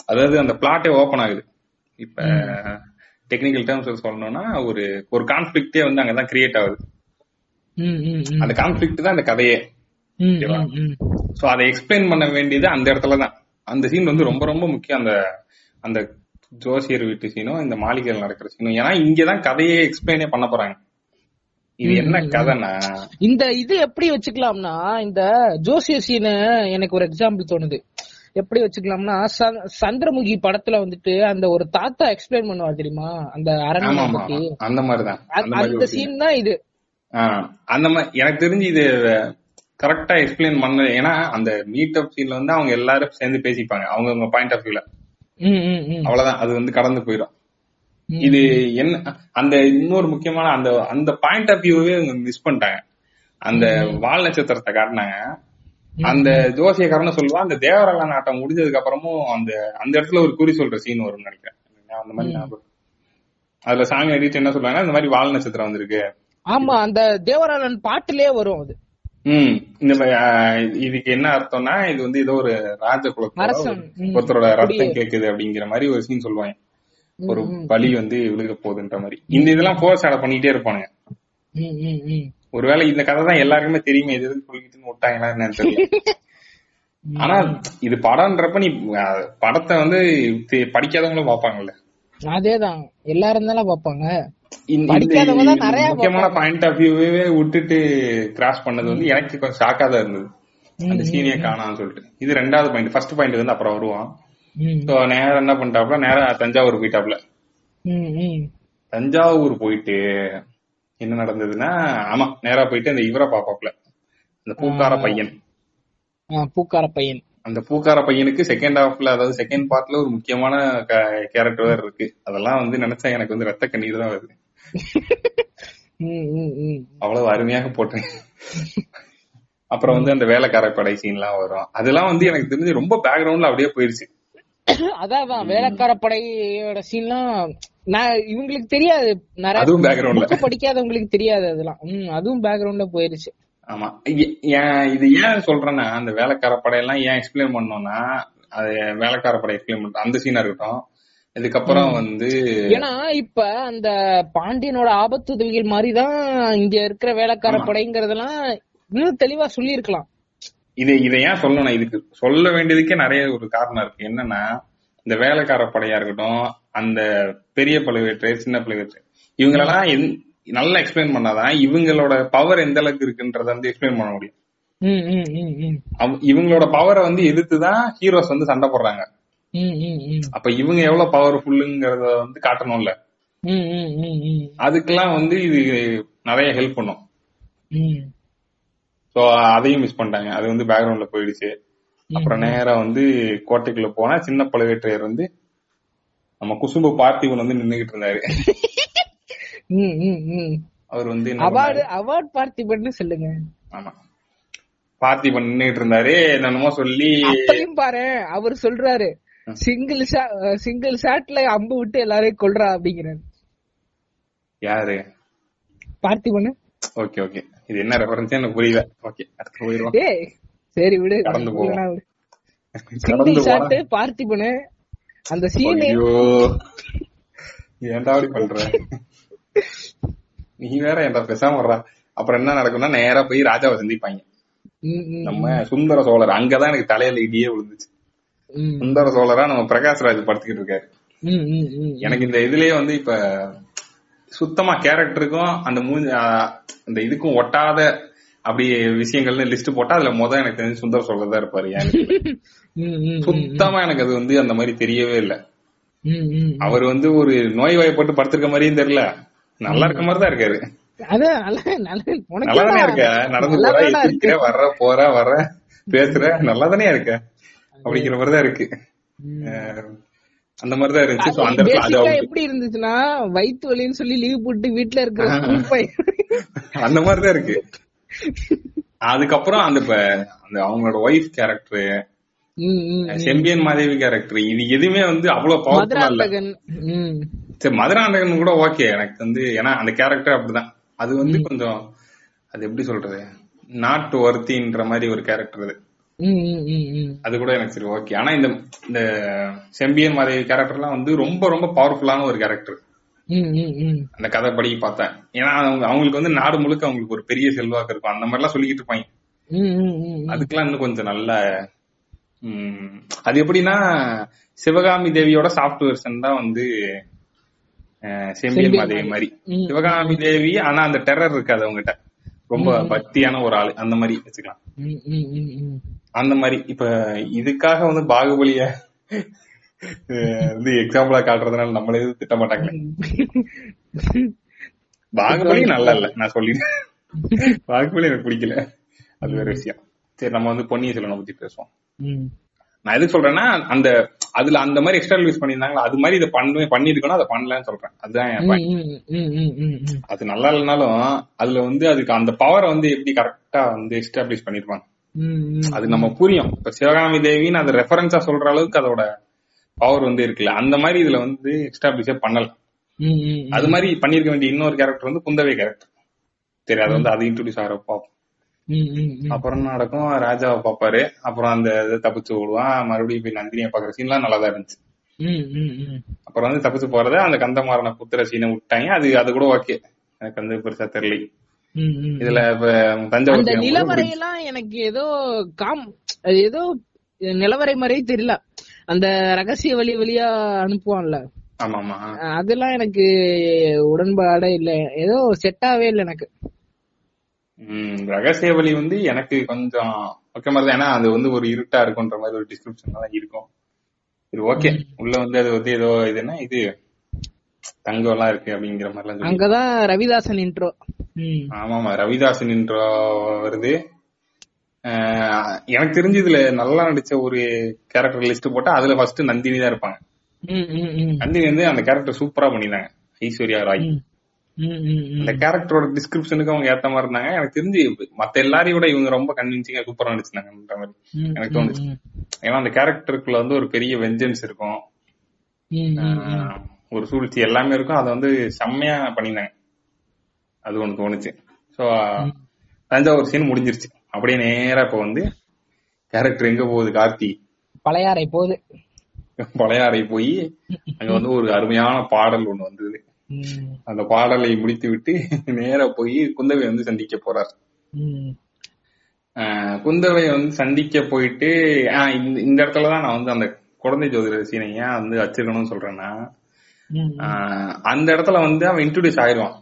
Speaker 2: அதாவது அந்த பிளாட்டே ஓபன் ஆகுது. இப்ப டெக்னிக்கல் டேர்ம்ஸ் சொல்லணும்னா ஒரு ஒரு கான்ஃபிளிக்டே வந்து அங்கதான் கிரியேட் ஆகுது.
Speaker 1: ம், ம், ம்.
Speaker 2: அந்த கான்ஃபிளிக்ட் தான் அந்த கதையே. சோ அதை எக்ஸ்பிளைன் பண்ண வேண்டியது அந்த இடத்துல தான். அந்த சீன் வந்து ரொம்ப ரொம்ப முக்கியம். அந்த அந்த ஜோசியர் வீட்டு சீனும் இந்த மாளிகையில் நடக்கிற சீனும் ஏன்னா இங்கதான் கதையே எக்ஸ்பிளைனே பண்ண போறாங்க. இது என்ன கதைன்னா
Speaker 1: இந்த இது எப்படி வச்சுக்கலாம்னா இந்த ஜோசிய சீனு எனக்கு ஒரு எக்ஸாம்பிள் தோணுது. எப்படி வச்சுக்கலாம்னா சந்திரமுகி படத்துல வந்துட்டு அந்த ஒரு தாத்தா எக்ஸ்பிளைன் பண்ணுவார் தெரியுமா? அந்த அரண்மனை
Speaker 2: அந்த மாதிரிதான் அந்த.
Speaker 1: சீன் தான் இது.
Speaker 2: அந்த மாதிரி எனக்கு தெரிஞ்சு இது கரெக்டா எக்ஸ்பிளைன் பண்ண. ஏன்னா அந்த மீட் அப் சீன்ல வந்து அவங்க எல்லாரும் சேர்ந்து பேசிப்பாங்க. அவங்க அவங்க பாயிண்ட் ஆஃப் வியூல. அவ்வளவுதான். அது வந்து கடந்து போயிடும். இது என்ன அந்த இன்னொரு முக்கியமான அந்த அந்த பாயிண்ட் ஆஃப் வியூவே மிஸ் பண்ணிட்டாங்க. அந்த வால் நட்சத்திரத்தை காட்டினாங்க அந்த ஜோசியக்காரன்னு சொல்லுவா அந்த தேவரல நாட்டம் முடிஞ்சதுக்கு அப்புறமும் அந்த அந்த இடத்துல ஒரு குறி சொல்ற சீன் வரும்னு நினைக்கிறேன். அந்த மாதிரி ஞாபகம். அதுல சாமி அடிட்டு என்ன சொல்றாங்க இந்த மாதிரி வால் நட்சத்திரம் வந்திருக்கு.
Speaker 1: ஆமா அந்த தேவராளன் பாட்டுலயே வரும் அது.
Speaker 2: ம். இந்த இதுக்கு என்ன அர்த்தம்னா இது வந்து ஏதோ ஒரு ராஜ குலத்தோட. ஒருத்தரோட ரத்தம் கேக்குது அப்படிங்கிற மாதிரி ஒரு சீன் சொல்லுவாங்க. ஒரு பலி வந்து விழுக போகுதுன்ற மாதிரி. இந்த இதெல்லாம் ஃபோர்ஸ் ஆட பண்ணிட்டே இருப்பானுங்க. ஒருவேளை இந்த கதை தான் எல்லாருக்குமே தெரியுமே இது எதுக்கு சொல்லிக்கிட்டுன்னு விட்டாங்களா என்னன்னு தெரியல. ஆனா இது படம்ன்றப்ப நீ படத்தை வந்து படிக்காதவங்களும் பாப்பாங்கல்ல
Speaker 1: அதேதான். எல்லாரும் தானே பாப்பாங்க
Speaker 2: முக்கியமான பாயிண்ட் ஆஃப் வியூவே விட்டுட்டு கிராஸ் பண்ணது வந்து எனக்கு கொஞ்சம் ஷாக்கா தான் இருந்தது. அந்த சீனியை காணான்னு சொல்லிட்டு. இது ரெண்டாவது பாயிண்ட் ஃபர்ஸ்ட் பாயிண்ட் வந்து அப்புறம் வருவான். சோ நேரா என்ன பண்ணிட்டாப்ல நேரா தஞ்சாவூர் போயிட்டாப்ல. தஞ்சாவூர் போயிட்டு என்ன நடந்ததுன்னா ஆமா நேரா போயிட்டு அந்த இவரை பாப்பாப்ல அந்த பூக்கார பையன்.
Speaker 1: பூக்கார பையன்.
Speaker 2: அந்த பூக்கார பையனுக்கு செகண்ட் ஹாஃப்ல அதாவது செகண்ட் பார்ட்ல ஒரு முக்கியமான கேரக்டர் இருக்கு. அதெல்லாம் வந்து நினைச்சா எனக்கு வந்து ரத்த கண்ணீர் தான் வருது. அவ்வளவு அருமையாக போட்டேன் அப்புறம் வந்து அந்த வேலைக்கார படை சீன்லாம் வரும். அதெல்லாம் வந்து எனக்கு தெரிஞ்சு ரொம்ப பேக்ரவுண்ட்ல அப்படியே போயிருச்சு.
Speaker 1: அதான் வேலைக்கார படையோட சீன்லாம் நான் இவங்களுக்கு தெரியாது.
Speaker 2: அதுவும் பேக்ரவுண்ட்ல
Speaker 1: படிக்காதவங்களுக்கு தெரியாது அதெல்லாம். ம் அதுவும் பேக்ரவுண்ட்ல போயிருச்சு.
Speaker 2: ஆமா. இது ஏன் சொல்றேன்னா அந்த வேலைக்கார படையெல்லாம் ஏன் எக்ஸ்பிளைன் பண்ணோம்னா அது வேலைக்கார படை எக்ஸ்பிளைன் பண்ற அந்த சீனா இருக்கட்டும் இதுக்கப்புறம் வந்து
Speaker 1: ஏன்னா இப்ப அந்த பாண்டியனோட ஆபத்துதவிகள் மாதிரிதான் இங்க இருக்கிற வேலைக்கார. படைங்கிறதெல்லாம் இன்னும் தெளிவா சொல்லியிருக்கலாம்.
Speaker 2: இதை இதை ஏன் சொல்லணும்? இதுக்கு சொல்ல வேண்டியதுக்கே நிறைய ஒரு காரணம் இருக்கு. என்னன்னா இந்த வேலைக்கார படையா இருக்கட்டும் அந்த பெரிய பழுவேற்று சின்ன பழுவேற்று இவங்களெல்லாம் நல்லா எக்ஸ்பிளைன் பண்ணாதான் இவங்களோட பவர் எந்த அளவுக்கு இருக்குன்றத வந்து எக்ஸ்பிளைன் பண்ண முடியும். இவங்களோட பவரை வந்து எதிர்த்துதான் ஹீரோஸ் வந்து சண்டை போடுறாங்க. அப்ப இவங்க எவ்வளவு பவர்ஃபுல்லுங்கிறத வந்து காட்டணும்ல. அதுக்கெல்லாம் வந்து இது நிறைய ஹெல்ப் பண்ணும். சோ அதையும் மிஸ் பண்ணிட்டாங்க. அது வந்து பேக்ரவுண்ட்ல போயிடுச்சு. அப்புறம் நேரா வந்து கோட்டைக்குள்ள போனா சின்ன பழுவேற்றையர் வந்து நம்ம குசும்பு பார்த்திபன் வந்து நின்னுகிட்டு இருந்தாரு. அவர் வந்து
Speaker 1: அவார்டு? அவார்ட் பார்த்திபன்னு சொல்லுங்க.
Speaker 2: ஆமா. பார்த்திபன் நின்னுகிட்டு இருந்தாரு. என்னமோ சொல்லி
Speaker 1: பாரு அவர் சொல்றாரு. சிங்கிள் சிங்கிள் ஷாட்ல அம்பு விட்டு எல்லாரையும் கொல்றா அப்படிங்கிறாரு.
Speaker 2: யாரு?
Speaker 1: பார்த்திபன்னு
Speaker 2: ஓகே ஓகே. இது என்ன ரெஃபரன்ஸ் எனக்கு புரியல. ஓகே அடுத்து போயிருவோம்
Speaker 1: ஏய் சரி விடு.
Speaker 2: கடந்து போவோம்.
Speaker 1: சிங்கிள் ஷாட் பார்த்திபனு. அந்த சீனு
Speaker 2: ஏன்டா அப்படி பண்ற? நீ வேற ஏன்டா பேசாம வர்றா? அப்புறம் என்ன நடக்கும்னா நேரா போய் ராஜாவை சந்திப்பாங்க. நம்ம சுந்தர சோழர். அங்கதான் எனக்கு தலையில இடியே விழுந்துச்சு. சுந்தர சோழரா நம்ம பிரகாஷ்ராஜ் படுத்துக்கிட்டு இருக்காரு. எனக்கு இந்த இதுலயே வந்து இப்ப சுத்தமா கேரக்டருக்கும் அந்த மூஞ்சி அந்த இதுக்கும் ஒட்டாத அப்படி விஷயங்கள்னு லிஸ்ட் போட்டா அதுல முத எனக்கு தெரிஞ்சு சுந்தர சோழர் தான் இருப்பாரு. சுத்தமா எனக்கு அது வந்து அந்த மாதிரி தெரியவே இல்ல. அவர் வந்து ஒரு நோய் வாய்ப்பட்டு படுத்திருக்க மாதிரியும் தெரியல. நல்லா இருக்க மாதிரி தான் இருக்காரு
Speaker 1: நல்ல-
Speaker 2: தானே? இருக்க? நடந்து போற வர்ற போற வர்ற பேசுற நல்லா தானே இருக்க? அப்படிங்கிற மாதிரி தான் இருக்கு அந்த மாதிரி தான் இருந்துச்சு அந்த
Speaker 1: எப்படி இருந்துச்சுன்னா வயித்து வலின்னு சொல்லி லீவ் போட்டு வீட்ல இருக்கிற
Speaker 2: அந்த மாதிரி தான் இருக்கு. அதுக்கப்புறம் அந்த இப்ப அந்த அவங்களோட wife character. Sembiyan Madevi character இது எதுவுமே வந்து அவ்வளவு பவர்ஃபுல்லா இல்ல. சரி மதுராந்தகன் கூட ஓகே எனக்கு வந்து ஏன்னா அந்த கேரக்டர் அப்படிதான். அது வந்து கொஞ்சம் அது எப்படி சொல்றது? நாட் ஒர்த்தின்ற மாதிரி ஒரு கேரக்டர் அது. அது கூட எனக்கு சரி ஓகே ஆனா இந்த இந்த செம்பியன் மாதேவி கேரக்டர்லாம் வந்து ரொம்ப ரொம்ப பவர்ஃபுல்லான ஒரு கேரக்டர். அந்த கதைப்படி பார்த்தேன். ஏன்னா அவங்க அவங்களுக்கு வந்து நாடு முழுக்க அவங்களுக்கு ஒரு பெரிய செல்வாக்கு இருக்கும். அந்த மாதிரிலாம் சொல்லிக்கிட்டு இருப்பாங்க. அதுக்கெல்லாம் இன்னும் கொஞ்சம் நல்ல அது எப்படின்னா சிவகாமி தேவியோட சாஃப்ட் வெர்ஷன் தான் வந்து செம்பியன் மாதிரி. சிவகாமி தேவி ஆனா அந்த டெரர் இருக்காது அவங்ககிட்ட. ரொம்ப பக்தியான ஒரு ஆளு. அந்த மாதிரி வச்சுக்கலாம். அந்த மாதிரி இப்ப இதுக்காக வந்து பாகுபலிய வந்து எக்ஸாம்பிளா காட்டுறதுனால நம்மள எதுவும் திட்ட மாட்டாங்களே. பாகுபலி நல்லா இல்ல. நான் சொல்லிட்டேன் பாகுபலி எனக்கு பிடிக்கல. அது வேற விஷயம். சரி நம்ம வந்து பொன்னியின் செல்வனை பத்தி பேசுவோம். நான் எதுக்கு சொல்றேன்னா அந்த அதுல அந்த மாதிரி எக்ஸ்ட்ரா யூஸ் பண்ணியிருந்தாங்களா அது மாதிரி இதை பண்ணவே பண்ணிருக்கணும் அதை பண்ணலன்னு சொல்றேன் அதுதான். அது நல்லா இல்லைனாலும் அதுல வந்து அதுக்கு அந்த பவரை வந்து எப்படி கரெக்டா வந்து எஸ்டாப்ளிஷ் பண்ணிருப்பாங்க. அது நம்ம புரியும் இப்ப சிவகாமி தேவின்னு அது ரெஃபரன்ஸா சொல்ற அளவுக்கு அதோட பவர் வந்து இருக்குல்ல அந்த மாதிரி இதுல வந்து எஸ்டாப்ளிஷே பண்ணல. அது மாதிரி பண்ணிருக்க வேண்டிய இன்னொரு கேரக்டர் வந்து குந்தவை கேரக்டர் சரி அது வந்து அது இன்ட்ரோடியூஸ் ஆகிற பார்ப்போம்
Speaker 1: ம், ம், ம்.
Speaker 2: அப்புறம் நடக்கும்? ராஜாவை பாப்பாரு அப்புறம் அந்த இதை தப்பிச்சு விடுவான் மறுபடியும் போய் நந்தினியை பாக்குற சீன்லாம் நல்லா தான் இருந்துச்சு.
Speaker 1: ம், ம், ம்.
Speaker 2: அப்புறம் வந்து தப்பிச்சு போறத அந்த கந்தமாறன புத்திர சீனை விட்டாங்க. அது அது கூட ஓகே எனக்கு வந்து பெருசா தெரியல.
Speaker 1: ம், ம்.
Speaker 2: இதுல இப்ப தஞ்சாவூர்
Speaker 1: நிலவரையெல்லாம் எனக்கு ஏதோ காம் அது ஏதோ நிலவரை மாதிரியே தெரியல. அந்த ரகசிய வழி வழியா அனுப்புவான்ல.
Speaker 2: ஆமா ஆமா
Speaker 1: அதெல்லாம் எனக்கு உடன்பாடே இல்ல. ஏதோ செட்டாவே இல்ல எனக்கு.
Speaker 2: ரகசிய வழி வந்து எனக்கு கொஞ்சம் ஓகே மாதிரி தான். ஏன்னா அது வந்து ஒரு இருட்டா இருக்குன்ற மாதிரி ஒரு டிஸ்கிரிப்ஷன் தான் இருக்கும். இது ஓகே உள்ள வந்து அது வந்து ஏதோ இது என்ன? இது தங்கம் எல்லாம் இருக்கு அப்படிங்கிற மாதிரி
Speaker 1: அங்கதான் ரவிதாசன் இன்ட்ரோ ம்.
Speaker 2: ஆமா ஆமா ரவிதாசன் இன்ட்ரோ வருது. ஆஹ் எனக்கு தெரிஞ்சு இதுல நல்லா நடிச்ச ஒரு கேரக்டர் லிஸ்ட் போட்டா அதுல ஃபர்ஸ்ட் நந்தினி தான் இருப்பாங்க.
Speaker 1: ம், ம், ம்.
Speaker 2: நந்தினி வந்து அந்த கேரக்டர் சூப்பரா பண்ணிருந்தாங்க. ஐஸ்வர்யா ராய். அந்த கேரக்டரோட டிஸ்கிரிப்ஷனுக்கு அவங்க ஏத்த மாதிரி இருந்தாங்க. எனக்கு தெரிஞ்சு மத்த எல்லாரையும் விட இவங்க ரொம்ப கன்வின்சிங்கா சூப்பரா நடிச்சிருந்தாங்கன்ற மாதிரி எனக்கு தோணுச்சு. ஏன்னா அந்த கேரக்டருக்குள்ள வந்து ஒரு பெரிய வெஞ்சன்ஸ் இருக்கும். ஒரு சூழ்ச்சி எல்லாமே இருக்கும். அதை வந்து செம்மையா பண்ணியிருந்தாங்க. அது ஒண்ணு தோணுச்சு. சோ தஞ்சாவூர் சீன் முடிஞ்சிருச்சு. அப்படியே நேரா இப்ப வந்து கேரக்டர் எங்க போகுது கார்த்தி?
Speaker 1: பழையாறை போகுது.
Speaker 2: பழையாறை போய் அங்க வந்து ஒரு அருமையான பாடல் ஒண்ணு வந்தது. அந்த பாடலை முடித்து விட்டு நேரா போய் குந்தவை வந்து சந்திக்க போறார். குந்தவை வந்து சந்திக்க போயிட்டு ஆஹ் இந்த இந்த இடத்துலதான் நான் வந்து அந்த குழந்தை ஜோதிடர் சீனை ஏன் வந்து வச்சிருக்கணும்னு சொல்றேன்னா அந்த இடத்துல வந்து அவன் இன்ட்ரோடியூஸ் ஆயிடுவான்.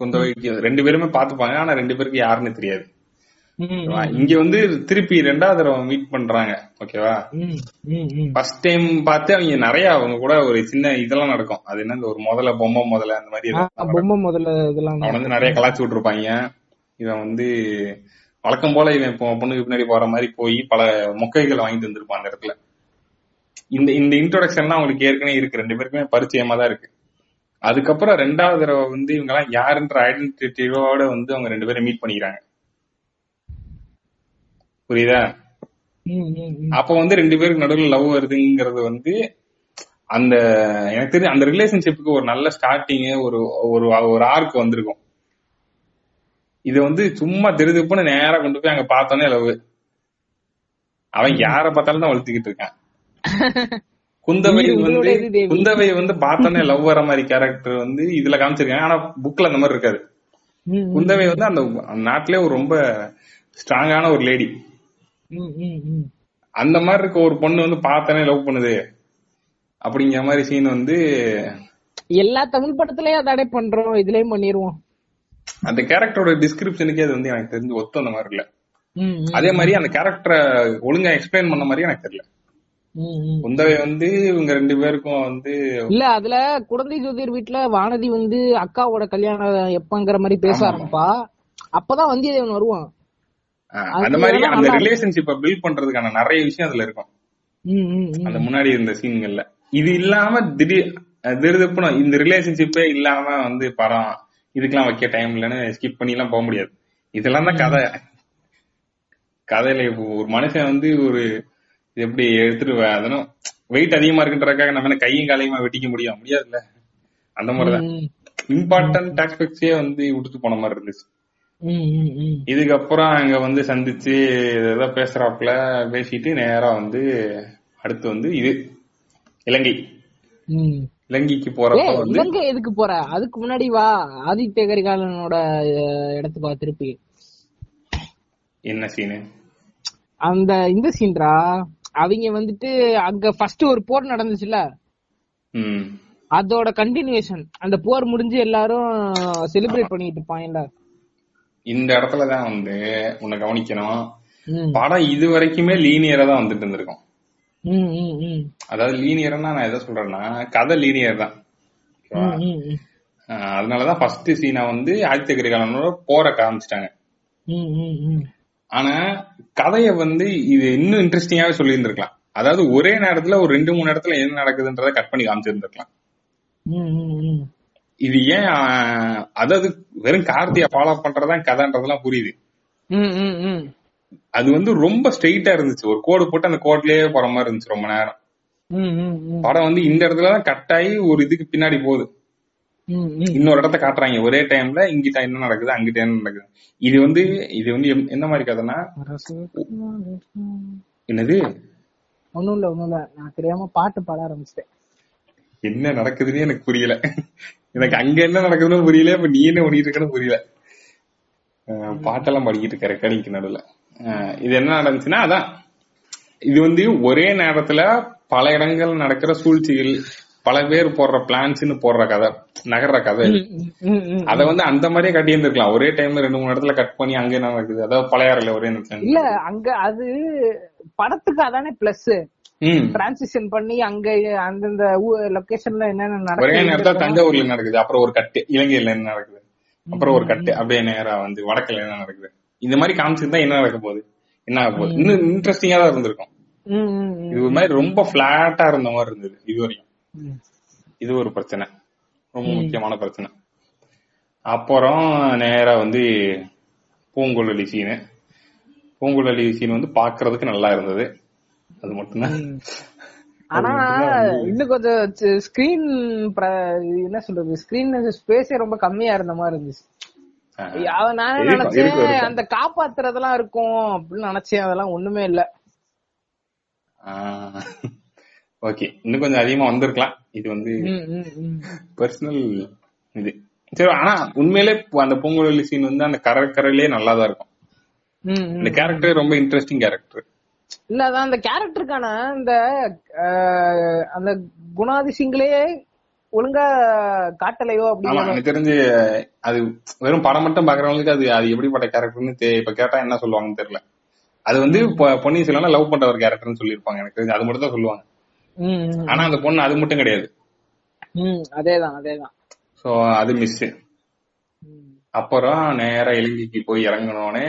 Speaker 2: குந்தவைக்கு ரெண்டு பேருமே பாத்துப்பாங்க ஆனா ரெண்டு பேருக்கு யாருன்னு தெரியாது? இங்க வந்து திருப்பி ரெண்டாவது தடவை மீட் பண்றாங்க ஓகேவா. ஃபர்ஸ்ட் டைம் பார்த்து அவங்க நிறைய அவங்க கூட ஒரு சின்ன இதெல்லாம் நடக்கும். அது என்ன இந்த ஒரு முதல்ல பொம்மை முதல்ல அந்த மாதிரி.
Speaker 1: பொம்மை முதல்ல இதெல்லாம்
Speaker 2: அவன் வந்து நிறைய கலாச்சி விட்டுருப்பாங்க. இவன் வந்து வழக்கம் போல இவன் இப்போ பொண்ணுக்கு பின்னாடி போற மாதிரி போய் பல மொக்கைகளை வாங்கிட்டு வந்திருப்பான் அந்த இடத்துல. இந்த இந்த இன்ட்ரோடக்ஷன்லாம் அவங்களுக்கு ஏற்கனவே இருக்கு. ரெண்டு பேருக்குமே பரிச்சயமா தான் இருக்கு. அதுக்கப்புறம் ரெண்டாவது தடவை வந்து இவங்க எல்லாம் யாருன்ற ஐடென்டிட்டியோட வந்து அவங்க ரெண்டு பேரும் மீட் பண்ணிக்கிறாங்க. புரியுதா. அப்ப வந்து ரெண்டு பேருக்கு நடுவில் லவ் வருதுங்கிறது வந்து அந்த எனக்கு தெரிஞ்சு அந்த ரிலேஷன்ஷிப்புக்கு ஒரு நல்ல ஸ்டார்டிங் ஒரு ஒரு ஒரு ஆர்க் வந்திருக்கும். இது வந்து சும்மா திருதுப்புன்னு நேரா கொண்டு போய் அங்க பார்த்தோன்னே லவ் அவன் யார பார்த்தாலும் தான் வளர்த்துக்கிட்டு இருக்கான். குந்தவை வந்து. குந்தவை வந்து பார்த்தோன்னே லவ் வர மாதிரி கேரக்டர் வந்து இதுல காமிச்சிருக்காங்க ஆனா புக்ல அந்த மாதிரி இருக்காது.
Speaker 1: ம்,
Speaker 2: குந்தவை வந்து அந்த நாட்டிலே ஒரு ரொம்ப ஸ்ட்ராங்கான ஒரு லேடி. அந்த மாதிரி இருக்க ஒரு பொண்ணு வந்து பார்த்தனே லவ் பண்ணுது. அப்படிங்கிற மாதிரி சீன் வந்து
Speaker 1: எல்லா தமிழ் படத்துலயும் அதை பண்றோம் இதுலயும் பண்ணிருவோம்.
Speaker 2: அந்த கேரக்டரோட டிஸ்கிரிப்ஷனுக்கே அது வந்து எனக்கு தெரிஞ்சு ஒத்து அந்த மாதிரி இல்ல. அதே மாதிரி அந்த கேரக்டரை ஒழுங்கா எக்ஸ்பிளைன் பண்ண மாதிரி எனக்கு தெரியல. குந்தவை வந்து இவங்க ரெண்டு பேருக்கும் வந்து
Speaker 1: இல்ல அதுல குழந்தை ஜோதிர் வீட்டுல வானதி வந்து அக்காவோட கல்யாணம் எப்பங்கிற மாதிரி பேச. ஆரம்பிப்பா. அப்பதான் வந்தியத்தேவன் வருவான்.
Speaker 2: அந்த மாதிரி அந்த ரிலேஷன்ஷிப்பை பில்ட் பண்றதுக்கான நிறைய விஷயம் அதுல இருக்கும். அந்த முன்னாடி இருந்த சீன்கள்ல இது இல்லாம திடீர் திடுதிப்புன்னு இந்த ரிலேஷன்ஷிப்பே இல்லாம வந்து படம் இதுக்கெல்லாம் வைக்க டைம் இல்லைன்னு ஸ்கிப் பண்ணி எல்லாம் போக முடியாது. இதெல்லாம் தான் கதை. கதையில ஒரு மனுஷன் வந்து ஒரு எப்படி எடுத்துட்டு அதனும் வெயிட் அதிகமா இருக்குன்றதுக்காக நம்ம என்ன கையும் காலையுமா வெட்டிக்க முடியும்? முடியாதுல்ல. அந்த மாதிரிதான். இம்பார்ட்டன்ட் ஆஸ்பெக்ட்ஸே வந்து விட்டுட்டு போன மாதிரி இருந்துச்சு. இதுக்கப்புறம் அங்க வந்து சந்திச்சு ஏதோ பேசுறாப்புல பேசிட்டு நேரா வந்து அடுத்து வந்து இது இலங்கை. இலங்கைக்கு போறப்ப வந்து
Speaker 1: இலங்கை எதுக்கு போற? அதுக்கு முன்னாடி வா. ஆதித்ய கரிகாலனோட இடத்துக்கு வா திருப்பி.
Speaker 2: என்ன சீனு
Speaker 1: அந்த இந்த சீன்ரா அவங்க வந்துட்டு அங்க ஃபர்ஸ்ட் ஒரு போர் நடந்துச்சுல அதோட கண்டினியூஷன் அந்த போர் முடிஞ்சு எல்லாரும் செலிப்ரேட் பண்ணிட்டு இருப்பாங்கல்ல?
Speaker 2: இந்த இடத்துலதான் வந்து உன்னை கவனிக்கணும். படம் இது வரைக்குமே லீனியரா தான் வந்துட்டு இருந்திருக்கும். அதாவது லீனியர்னா நான் எதை சொல்றேன்னா கதை லீனியர் தான். அதனாலதான் ஃபர்ஸ்ட் சீனை வந்து ஆதித்ய கரிகாலனோட போற காமிச்சிட்டாங்க. ஆனா கதைய வந்து இது இன்னும் இன்ட்ரெஸ்டிங்காவே சொல்லி இருந்திருக்கலாம் அதாவது ஒரே நேரத்துல ஒரு ரெண்டு மூணு இடத்துல என்ன நடக்குதுன்றத கட் பண்ணி காமிச்சிருந்திருக்கலாம். இது ஏன் அதாவது வெறும் கார்த்தியை ஃபாலோ பண்றதுதான் கதைன்றதெல்லாம் புரியுது.
Speaker 1: ம், ம், ம்.
Speaker 2: அது வந்து ரொம்ப ஸ்ட்ரெயிட்டா இருந்துச்சு. ஒரு கோடு போட்டு அந்த கோட்லயே போற மாதிரி இருந்துச்சு ரொம்ப நேரம்.
Speaker 1: ம், ம், ம்.
Speaker 2: படம் வந்து இந்த இடத்துல தான் கட் ஆகி ஒரு இதுக்கு பின்னாடி போகுது. இன்னொரு இடத்த காட்டுறாங்க. ஒரே டைம்ல இங்கிட்ட என்ன நடக்குது அங்கிட்ட என்ன நடக்குது. இது வந்து இது வந்து எம்- என்ன மாதிரி கதைன்னா என்னது?
Speaker 1: ஒண்ணும் இல்ல ஒண்ணும் இல்ல. நான் தெரியாம பாட்டு பாட ஆரம்பிச்சிட்டேன்.
Speaker 2: என்ன நடக்குதுன்னு எனக்கு புரியல. எனக்கு அங்க என்ன நடக்குதுன்னு புரியல இப்ப நீ என்ன பண்ணிட்டு இருக்கன்னு புரியல. பாட்டெல்லாம் படிக்கிட்டு இருக்க ரெக்கார்டிங்க்கு நடுவுல. இது என்ன நடந்துச்சுன்னா அதான். இது வந்து ஒரே நேரத்துல பல இடங்கள் நடக்கிற சூழ்ச்சிகள் பல பேர் போடுற பிளான்ஸ்னு போடுற கதை நகர்ற கதை. அத வந்து அந்த மாதிரியே கட்டி இருந்திருக்கலாம். ஒரே டைம்ல ரெண்டு மூணு இடத்துல கட் பண்ணி அங்க என்ன நடக்குது? அதாவது பழையாறுல ஒரே
Speaker 1: இல்ல
Speaker 2: நிமிஷம்
Speaker 1: அங்க அது படத்துக்கு அதானே பிளஸ் டிரான்சிஷன் பண்ணி அங்க அந்தந்த லொகேஷன்ல என்னென்ன நடக்குது
Speaker 2: தஞ்சாவூர்ல நடக்குது. அப்புறம் ஒரு கட்டு. இலங்கையில என்ன நடக்குது? அப்புறம் ஒரு கட்டு. அப்படியே நேரா வந்து வடக்குல என்ன நடக்குது? இந்த மாதிரி காமிச்சிருந்தா என்ன நடக்க போகுது? என்ன ஆக போகுது? இன்னும் இன்ட்ரெஸ்டிங்கா தான் இருந்திருக்கும். இது ஒரு மாதிரி ரொம்ப பிளாட்டா இருந்த மாதிரி இருந்தது இது வரையும். இது ஒரு பிரச்சனை. ரொம்ப முக்கியமான பிரச்சனை. அப்புறம் நேரா வந்து பூங்குழலி சீனு பூங்குழலி சீன் வந்து பாக்குறதுக்கு நல்லா இருந்தது. அது மட்டும்தான்.
Speaker 1: ஆனா இன்னும் கொஞ்சம் ஸ்கிரீன் என்ன சொல்றது? ஸ்கிரீன் ஸ்பேஸே ரொம்ப கம்மியா இருந்த மாதிரி இருந்துச்சு. நான் நினைச்சேன். அந்த காப்பாத்துறதெல்லாம் இருக்கும் அப்படின்னு நினைச்சேன் அதெல்லாம் ஒண்ணுமே இல்ல.
Speaker 2: ஓகே இன்னும் கொஞ்சம் அதிகமா வந்திருக்கலாம். இது வந்து. பர்சனல் இது. சரி ஆனா உண்மையிலே அந்த பூங்குழலி சீன் வந்து அந்த கரக்கரையிலே நல்லா தான் இருக்கும். இந்த கேரக்டர் ரொம்ப இன்ட்ரெஸ்டிங் கேரக்டர்
Speaker 1: இல்ல அதான் அந்த கேரக்டருக்கான அந்த அஹ், அந்த குணாதிசயங்களே ஒழுங்கா காட்டலையோ
Speaker 2: எனக்கு தெரிஞ்சு அது வெறும் படம் மட்டும் பாக்குறவங்களுக்கு அது அது எப்படிப்பட்ட கேரக்டர்னு இப்ப கேட்டா என்ன சொல்லுவாங்கன்னு தெரியல. அது வந்து பொ- பொன்னியின் செல்வன் லவ் பண்ற ஒரு கேரக்டர்னு சொல்லியிருப்பாங்க எனக்கு தெரிஞ்சு அது மட்டும் தான் சொல்லுவாங்க ஆனா அந்த பொண்ணு அது மட்டும் கிடையாது.
Speaker 1: அதேதான் அதேதான்.
Speaker 2: சோ அது மிஸ் அப்புறம் நேரா இலங்கைக்கு போய் இறங்கினோடனே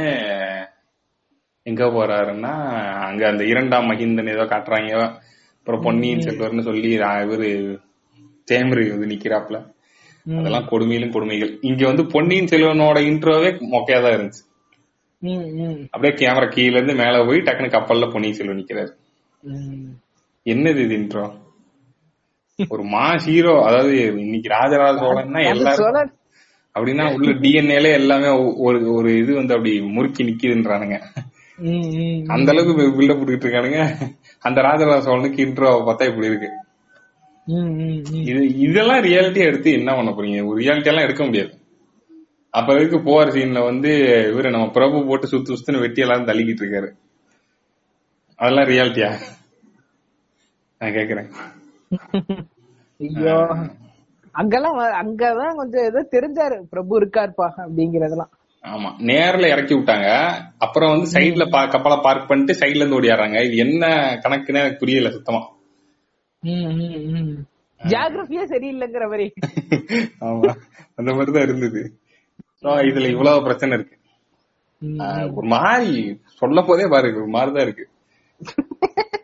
Speaker 2: எங்க போறாருன்னா அங்க அந்த இரண்டாம் மகிந்தன் ஏதோ காட்டுறாங்க. அப்புறம் பொன்னியின் செல்வர்னு சொல்லி இவரு தேமரு வந்து நிக்கிறாப்ல அதெல்லாம் கொடுமையிலும் கொடுமைகள். இங்க வந்து பொன்னியின் செல்வனோட இன்ட்ரோவே மொக்கையா தான் இருந்துச்சு அப்படியே கேமரா கீழ இருந்து மேல போய் டக்குனு கப்பல்ல பொன்னியின் செல்வன் நிக்கிறாரு. என்னது இது இன்ட்ரோ ஒரு மா ஹீரோ. அதாவது இன்னைக்கு ராஜராஜ சோழன்னா
Speaker 1: அந்த
Speaker 2: எல்லாரும்
Speaker 1: சோழன்
Speaker 2: அப்படின்னா உள்ள டிஎன்ஏல எல்லாமே ஒரு ஒரு இது வந்து அப்படி முறுக்கி நிக்குதுன்றானுங்க. அந்த அளவுக்கு பில்டப் போட்டுக்கிட்டு இருக்கானுங்க. அந்த ராஜராஜ சோழனுக்கு இன்ட்ரோ பார்த்தா இப்படி இருக்கு. இது இதெல்லாம் ரியாலிட்டியா எடுத்து என்ன பண்ண போறீங்க? ஒரு ரியாலிட்டி எல்லாம் எடுக்க முடியாது. அப்ப இருக்கு போற சீன்ல வந்து இவரு நம்ம பிரபு போட்டு சுத்து சுத்துன்னு வெட்டி எல்லாரும் தள்ளிக்கிட்டு இருக்காரு. அதெல்லாம் ரியாலிட்டியா நான் கேக்குறேன்.
Speaker 1: ஐயோ. அங்கெல்லாம் அங்கதான் கொஞ்சம் ஏதோ தெரிஞ்சாரு. பிரபு இருக்காருப்பா அப்படிங்கறதெல்லாம்.
Speaker 2: ஆமா நேர்ல இறக்கி விட்டாங்க. அப்புறம் வந்து சைடுல கப்பலை பார்க் பண்ணிட்டு சைடுல இருந்து ஓடியாடுறாங்க. இது என்ன கணக்குன்னு எனக்கு புரியல சுத்தமா.
Speaker 1: ஜியாகிரபியே சரியில்லைங்கிற மாதிரி.
Speaker 2: ஆமா அந்த மாதிரிதான் இருந்தது. இதுல இவ்வளவு பிரச்சனை இருக்கு. ஒரு மாதிரி சொல்ல போதே பாரு ஒரு மாதிரிதான் இருக்கு.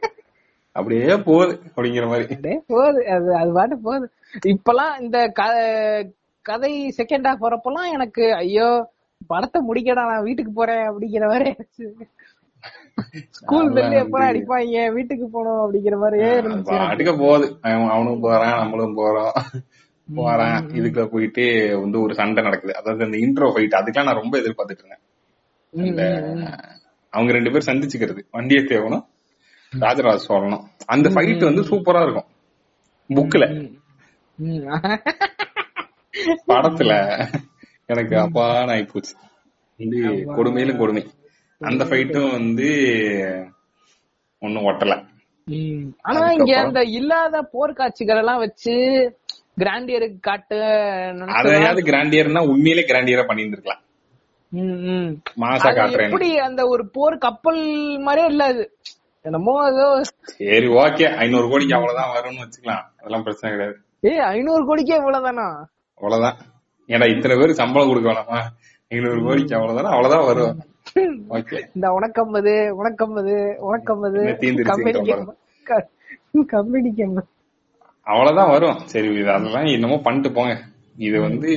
Speaker 2: அப்படியே போகுது அப்படிங்கிற மாதிரி.
Speaker 1: போகுது அது அது பாட்டு போகுது. இப்பெல்லாம் இந்த கதை செகண்ட் ஹாஃப் வரப்பெல்லாம் எனக்கு ஐயோ படத்தை முடிக்கடா நான் வீட்டுக்கு போறேன் அப்படிங்கிற மாதிரி ஸ்கூல் பெல்லு எப்ப அடிப்பாங்க வீட்டுக்கு போகணும் அப்படிங்கிற மாதிரியே.
Speaker 2: பாட்டுக்க போகுது. அவன் அவனும் போறான் நம்மளும் போறோம். போறான். இதுக்குள்ள போயிட்டு வந்து ஒரு சண்டை நடக்குது. அதாவது அந்த இன்ட்ரோ ஃபைட் அதுக்கெல்லாம் நான் ரொம்ப எதிர்பார்த்துட்டு இருந்தேன். அவங்க ரெண்டு பேரும் சந்திச்சுக்கிறது. வந்தியத்தேவனும் ராஜராஜ சோழனும். அந்த ஃபைட் வந்து சூப்பரா இருக்கும். புக்ல. படத்துல. எனக்கு அப்பான்னு ஆயிப்போச்சு. வந்து கொடுமையிலும் கொடுமை. அந்த ஃபைட்டும் வந்து ஒன்னும் ஒட்டல.
Speaker 1: ஆனா இங்க அந்த இல்லாத போர்க்காட்சிகள் எல்லாம் வச்சு கிராண்டியருக்கு காட்டு
Speaker 2: அதையாவது கிராண்டியர்னா உண்மையிலே கிராண்டியரா பண்ணியிருந்திருக்கலாம்.
Speaker 1: ம், ம்.
Speaker 2: மாசா
Speaker 1: அது
Speaker 2: காட்டுறேன்
Speaker 1: எப்படி அந்த ஒரு போர் கப்பல் மாதிரியே இல்ல அது. என்னமோ ஏதோ
Speaker 2: சரி ஓகே. ஐநூறு கோடிக்கு அவ்வளவுதான் வரும்னு வச்சுக்கலாம். அதெல்லாம் பிரச்சனை கிடையாது.
Speaker 1: ஏய் ஐநூறு கோடிக்கே இவ்வளவுதானா?
Speaker 2: அவ்வளவுதான். ஏடா இத்தனை பேருக்கு சம்பளம் கொடுக்க வேணாமா? ஐநூறு கோடிக்கு அவ்வளவுதானே அவ்வளவுதான் வரும். ஓகே
Speaker 1: இந்த உனக்கம்பது உனக்கம்பது உனக்கம்பது கம்பெனிக்கு
Speaker 2: அவ்வளவுதான் வரும். சரி இது அதெல்லாம் என்னமோ பண்ணிட்டு போங்க. இது வந்து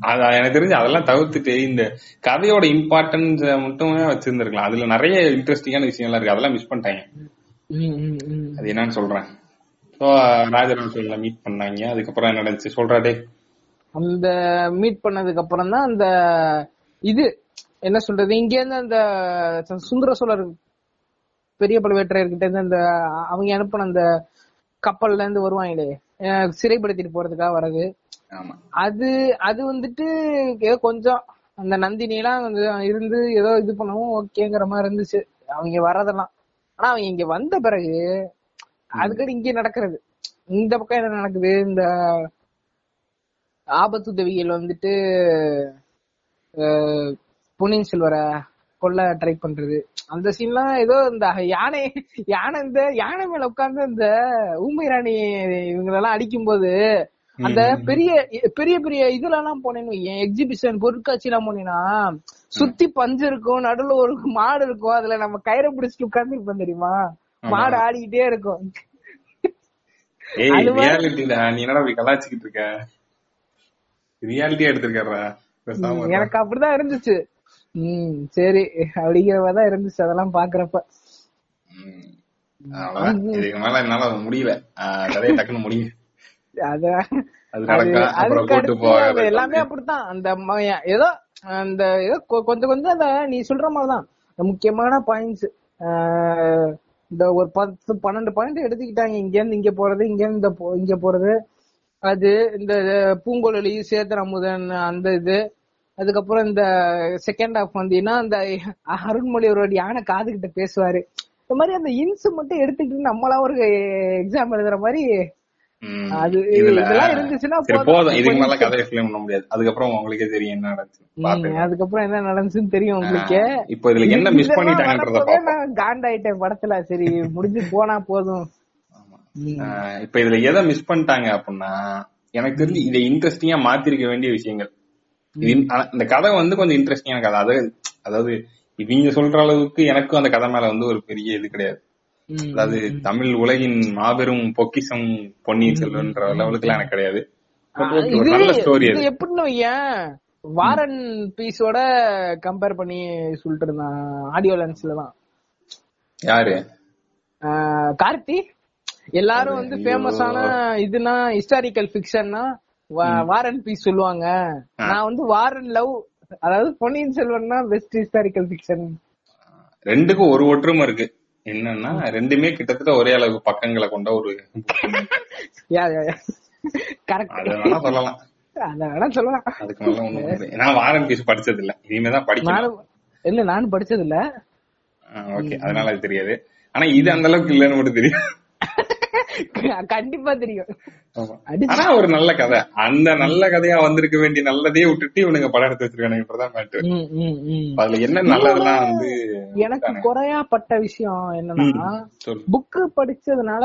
Speaker 2: அது எனக்கு தெரிஞ்சு அதெல்லாம் தவிர்த்துட்டு இந்த கதையோட இம்பார்ட்டன்ஸ் மட்டுமே வச்சிருந்திருக்கலாம். அதுல நிறைய இன்ட்ரெஸ்டிங்கான விஷயம்லாம் இருக்கு. அதெல்லாம் மிஸ் பண்ணிட்டாங்க. அது என்னன்னு சொல்றேன். ஸோ சோழனை மீட் பண்ணாங்க. அதுக்கப்புறம் என்ன நடந்துச்சு? சொல்றா டே
Speaker 1: அந்த மீட் பண்ணதுக்கு அப்புறம் தான் அந்த இது என்ன சொல்றது இங்க இருந்து அந்த சுந்தர சோழர் பெரிய பழுவேட்டரையர்கிட்ட இருந்து அந்த அவங்க அனுப்பின அந்த கப்பல்ல இருந்து வருவாங்களே சிறைப்படுத்திட்டு போறதுக்காக வர்றது அது அது வந்துட்டு ஏதோ கொஞ்சம் அந்த நந்தினி எல்லாம் கொஞ்சம் இருந்து ஏதோ இது பண்ணவும் ஓகேங்கிற மாதிரி இருந்துச்சு. அவங்க வர்றதெல்லாம். ஆனா அவங்க இங்க வந்த பிறகு அதுக்கடி இங்க நடக்கிறது. இந்த பக்கம் என்ன நடக்குது இந்த ஆபத்துதவிகள் வந்துட்டு பொன்னியின் செல்வரை கொல்ல ட்ரை பண்றது. அந்த சீன்லாம் ஏதோ இந்த யானை யானை இந்த யானை மேல உட்கார்ந்து இந்த ஊமை ராணி இவங்களெல்லாம் அடிக்கும்போது அந்த பெரிய பெரிய பெரிய இதுல எல்லாம் போனேன்னு எக்ஸிபிஷன் பொருட்காட்சி எல்லாம் போனீங்கன்னா சுத்தி பஞ்சு இருக்கும் நடுவுல ஒரு மாடு இருக்கும் அதுல நம்ம கயிறை பிடிச்சிட்டு உட்கார்ந்து இருப்போம் தெரியுமா மாடு ஆடிக்கிட்டே இருக்கும்.
Speaker 2: நீ என்னடா கலாச்சிக்கிட்டு இருக்க? ரியாலிட்டியா எடுத்திருக்காரா.
Speaker 1: எனக்கு அப்படிதான் இருந்துச்சு. உம் சரி அப்படிங்கிற இருந்துச்சு அதெல்லாம் பாக்குறப்ப.
Speaker 2: இதுக்கு மேல என்னால முடியல. கதையை டக்குன்னு
Speaker 1: எல்லாமே அப்படித்தான். அந்த ஏதோ அந்த ஏதோ கொஞ்சம் கொஞ்சம் அந்த நீ சொல்ற மாதிரிதான். முக்கியமான பாயிண்ட்ஸ் இந்த ஒரு பத்து பன்னெண்டு பாயிண்ட் எடுத்துக்கிட்டாங்க. இங்க இருந்து இங்க போறது இங்க இருந்து இங்க போறது. அது இந்த பூங்கொழலி சேத்தன் அமுதன் அந்த இது. அதுக்கப்புறம் இந்த செகண்ட் ஹாஃப் வந்தீங்கன்னா அந்த அருண்மொழி ஒரு யானை காதுகிட்ட பேசுவாரு. இந்த மாதிரி அந்த இன்ஸ் மட்டும் எடுத்துக்கிட்டு நம்மளா ஒரு எக்ஸாம் எழுதுற மாதிரி. அது
Speaker 2: இதுல
Speaker 1: இதெல்லாம் இருந்துச்சுன்னா
Speaker 2: கதை முடியாது. அதுக்கப்புறம் உங்களுக்கே தெரியும் என்ன நடந்துச்சு.
Speaker 1: அதுக்கப்புறம் என்ன நடந்துச்சுன்னு தெரியும் உங்களுக்கு.
Speaker 2: இப்போ இதுல என்ன மிஸ் பண்ணிட்டாங்கன்றத
Speaker 1: நான் காண்டாயிட்டேன் படத்துல. சரி முடிஞ்சு போனா போதும்.
Speaker 2: இப்ப இதுல எதை மிஸ் பண்ணிட்டாங்க அப்படின்னா எனக்கு தெரிஞ்சு இதை இன்ட்ரெஸ்டிங்கா மாத்திருக்க வேண்டிய விஷயங்கள். இந்த கதை வந்து கொஞ்சம் இன்ட்ரெஸ்டிங்கான கதை. அதாவது அதாவது இவங்க சொல்ற அளவுக்கு எனக்கும் அந்த கதை மேல வந்து ஒரு பெரிய இது கிடையாது. அதாவது தமிழ் உலகின் மாபெரும் பொக்கிஷம் பொன்னியின் செல்வன்ற லெவலுக்கு எல்லாம் எனக்கு கிடையாது. நல்ல
Speaker 1: எப்படின்னு வாரன் பீஸோட கம்பேர் பண்ணி சொல்லிட்டு இருந்தான். ஆடியோ லென்ஸ்ல தான்.
Speaker 2: யாரு?
Speaker 1: கார்த்தி? எல்லாரும் வந்து ஃபேமஸான இதுனா ஹிஸ்டாரிக்கல் ஃபிக்ஷன்னா வாரன் பீஸ் சொல்லுவாங்க. நான் வந்து வாரன் லவ் அதாவது பொன்னியின் செல்வன்னா பெஸ்ட் ஹிஸ்டாரிக்கல் ஃபிக்ஷன்
Speaker 2: ரெண்டுக்கும் ஒரு ஒற்றுமை இருக்கு. என்னன்னா ரெண்டுமே கிட்டத்தட்ட ஒரே அளவு பக்கங்களை கொண்ட ஒரு
Speaker 1: கரெக்ட்
Speaker 2: சொல்லலாம். நான் வாரன் பீஸ் படிச்சது இல்ல. இனிமே தான் படிக்கணும்.
Speaker 1: இல்ல நானும் படிச்சது இல்ல
Speaker 2: ஓகே. அதனால அது தெரியாது. ஆனா இது அந்த அளவுக்கு இல்லன்னு மட்டும் தெரியும்.
Speaker 1: கண்டிப்பா தெரியும்.
Speaker 2: ஒரு நல்ல கதை. அந்த நல்ல கதையா வந்திருக்க வேண்டிய நல்லதையே விட்டுட்டு இவனுங்க படம் எடுத்து
Speaker 1: ம்.
Speaker 2: அதுல என்ன நல்லதெல்லாம் வந்து
Speaker 1: எனக்கு குறையா பட்ட விஷயம் என்னன்னா புக்கு படிச்சதுனால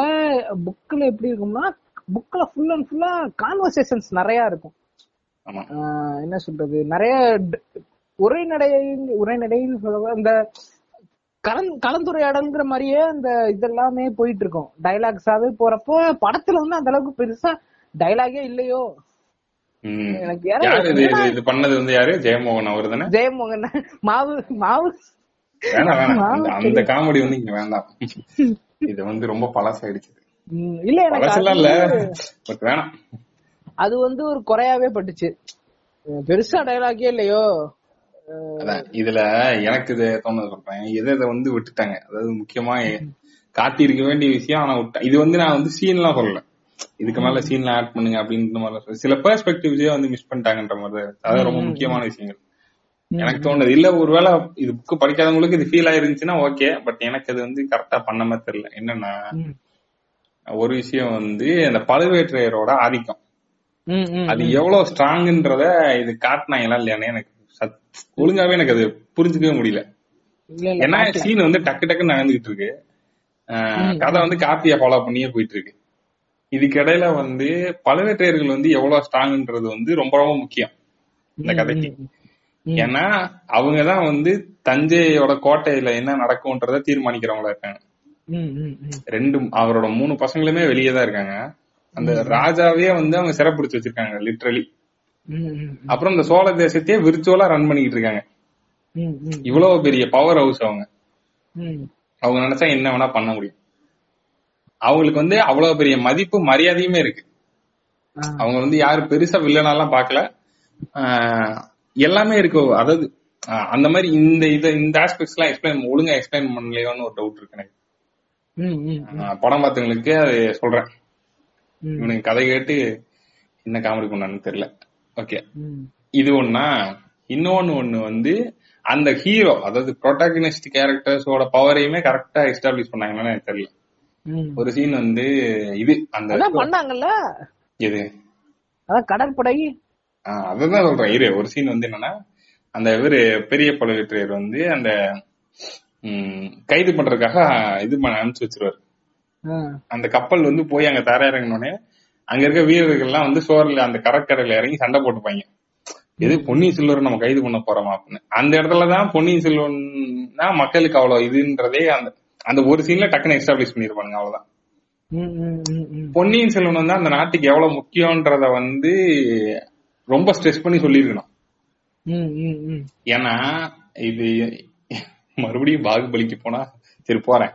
Speaker 1: புக்ல எப்படி இருக்கும்னா புக்ல ஃபுல் அண்ட் ஃபுல்லா கான்வர்சேஷன்ஸ் நிறைய இருக்கும். என்ன சொல்றது? நிறைய உரைநடை உரைநடைன்னு சொல்ல இந்த கலந் கலந்துரையாடல்ங்கிற மாதிரியே அந்த இதெல்லாமே போயிட்டு இருக்கும் டைலாக்ஸாவே போறப்போ படத்துல வந்து அந்த அளவுக்கு பெருசா டைலாகே இல்லையோ. எனக்கு
Speaker 2: இது பண்ணது வந்து யாரு? ஜெயமோகன் அவர் தானே?
Speaker 1: ஜெயமோகன் மாவு மாவு.
Speaker 2: அந்த- காமெடி வந்து இங்க வேண்டாம். இது வந்து ரொம்ப பழசாயிடுச்சு.
Speaker 1: இல்ல எனக்கு
Speaker 2: இல்ல. பட் வேணாம்.
Speaker 1: அது வந்து ஒரு குறையாவே பட்டுச்சு. பெருசா டைலாகே இல்லையோ.
Speaker 2: அதான் இதுல எனக்கு இது தோணுது சொல்றேன். எதை எதை வந்து விட்டுட்டாங்க. அதாவது முக்கியமா காட்டியிருக்க வேண்டிய விஷயம் ஆனா விட்டேன் இது வந்து நான் வந்து சீன்லாம் சொல்லல. இதுக்கு மேல சீன்லாம் ஆட் பண்ணுங்க அப்படின்ற மாதிரி. சில பெர்ஸ்பெக்டிவ்ஸே வந்து மிஸ் பண்ணிட்டாங்கன்ற மாதிரி தான் இருக்கு. அது ரொம்ப முக்கியமான விஷயங்கள். எனக்கு தோணுது இல்ல ஒருவேளை இது புக்கு படிக்காதவங்களுக்கு இது ஃபீல் ஆயிருந்துச்சுன்னா ஓகே பட் எனக்கு அது வந்து கரெக்டா பண்ண மாதிரி தெரியல. என்னன்னா. ஒரு விஷயம் வந்து அந்த பழுவேற்றையரோட ஆதிக்கம். அது எவ்வளவு ஸ்ட்ராங்ன்றத இது காட்டினாங்களா இல்லையானே எனக்கு ஒழுங்காவே எனக்கு அது புரிஞ்சுக்கவே முடியல. ஏன்னா சீன் வந்து டக்கு டக்குன்னு நடந்துகிட்டு இருக்கு. கதை வந்து காப்பிய ஃபாலோ பண்ணியே போயிட்டு இருக்கு. இதுக்கிடையில வந்து பழுவேற்றையர்கள் வந்து எவ்வளவு ஸ்ட்ராங்ன்றது வந்து ரொம்ப ரொம்ப முக்கியம் இந்த கதைக்கு. ஏன்னா அவங்கதான் வந்து தஞ்சையோட கோட்டையில என்ன நடக்கும்ன்றத தீர்மானிக்கிறவங்களா இருக்காங்க.
Speaker 1: ம், ம், ம்.
Speaker 2: ரெண்டு அவரோட மூணு பசங்களுமே வெளியே தான் இருக்காங்க. அந்த ராஜாவே வந்து அவங்க சிறப்பிடிச்சு வச்சிருக்காங்க லிட்ரலி அப்புறம் இந்த சோழ தேசத்தையே விர்ச்சுவலா ரன் பண்ணிட்டு இருக்காங்க. இவ்வளவு பெரிய பவர் ஹவுஸ் அவங்க. அவங்க நினைச்சா என்ன வேணா பண்ண முடியும். அவங்களுக்கு வந்து அவ்வளவு பெரிய மதிப்பு மரியாதையுமே இருக்கு. அவங்க வந்து யாரும் பெருசா வில்லனாலாம் பார்க்கல. ஆஹ் எல்லாமே இருக்கு. அதாவது அந்த மாதிரி இந்த இத இந்த ஆஸ்பெக்ட்ஸ் எல்லாம் எக்ஸ்பிளைன் ஒழுங்கா எக்ஸ்பிளைன் பண்ணலையோன்னு ஒரு டவுட் இருக்கு எனக்கு. படம் பார்த்தவங்களுக்கு அது சொல்றேன். இவனுக்கு கதை கேட்டு என்ன காமெடி பண்ணான்னு தெரியல. ஓகே. இது ஒண்ணா இன்னொன்னு ஒண்ணு வந்து அந்த ஹீரோ அதாவது ப்ரொட்டாகனிஸ்ட் கேரக்டர்ஸோட பவரையுமே கரெக்டா எஸ்டாப்ளிஷ் பண்ணாங்கன்னு எனக்கு தெரியல. ஒரு சீன் வந்து இது அந்த
Speaker 1: பண்ணாங்கல்ல?
Speaker 2: இது
Speaker 1: அதான் கடற்படை.
Speaker 2: அதான் சொல்றேன். இரு ஒரு சீன் வந்து என்னன்னா அந்த இவரு பெரிய பழுவேற்றையர் வந்து அந்த கைது பண்றதுக்காக இது அனுப்பிச்சு வச்சிருவாரு. அந்த கப்பல் வந்து போய் அங்க தர இறங்கினோடனே அங்க இருக்க வீரர்கள்லாம் வந்து சோர்ல அந்த கடற்கரையில இறங்கி சண்டை போட்டுப்பாங்க எது பொன்னியின் செல்வரை நம்ம கைது பண்ண போறோமா அப்படின்னு அந்த இடத்துலதான் பொன்னியின் செல்வன்னா மக்களுக்கு அவ்வளவு இதுன்றதே அந்த அந்த ஒரு சீன்ல டக்குன்னு எஸ்டாப்ளிஷ் பண்ணிருப்பானுங்க அவ்வளவுதான். பொன்னியின் செல்வன் வந்து அந்த நாட்டுக்கு எவ்வளவு முக்கியன்றத வந்து ரொம்ப ஸ்ட்ரெஸ் பண்ணி சொல்லியிருக்கணும்
Speaker 1: ம், ம், ம்.
Speaker 2: ஏன்னா இது மறுபடியும் பாகுபலிக்கு போனா சரி போறேன்.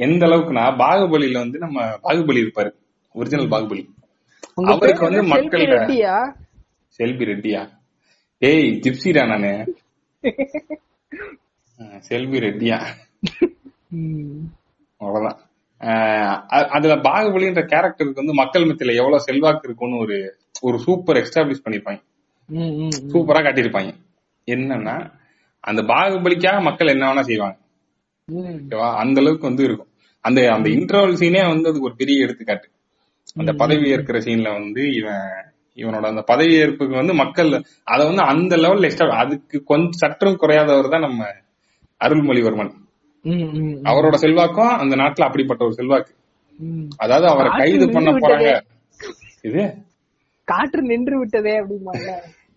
Speaker 2: எந்த அளவுக்குன்னா பாகுபலியில வந்து நம்ம பாகுபலி இருப்பாரு ஒரிஜினல் பாகுபலி அவருக்கு வந்து மக்கள்
Speaker 1: ரெட்டியா
Speaker 2: செல்வி ரெட்டியா ஏய் ஜிப்சிடா நானு ஆ, செல்வி ரெட்டியா. அவ்வளவுதான். அதுல பாகுபலின்ற கேரக்டருக்கு வந்து மக்கள் மத்தியில எவ்வளவு செல்வாக்கு இருக்கும்னு ஒரு ஒரு சூப்பர் எஸ்டாப்ளிஷ் பண்ணிருப்பாங்க. சூப்பரா காட்டியிருப்பாங்க. என்னன்னா அந்த பாகுபலிக்காக மக்கள் என்ன வேணா செய்வாங்க. ஓகேவா? அந்த அளவுக்கு வந்து இருக்கும். அந்த அந்த இன்டர்வல் சீனே வந்து அதுக்கு ஒரு பெரிய எடுத்துக்காட்டு. அந்த பதவி ஏற்கிற சீன்ல வந்து இவன் இவனோட அந்த பதவி ஏற்புக்கு வந்து மக்கள் அத வந்து அந்த லெவல்ல அதுக்கு கொஞ்சம் சற்றும் குறையாதவர் தான் நம்ம அருள்மொழிவர்மன். அவரோட செல்வாக்கும் அந்த நாட்டுல அப்படிப்பட்ட ஒரு செல்வாக்கு. அதாவது அவரை கைது பண்ண போறாங்க இது
Speaker 1: காற்று நின்று விட்டதே அப்படிம்பாங்க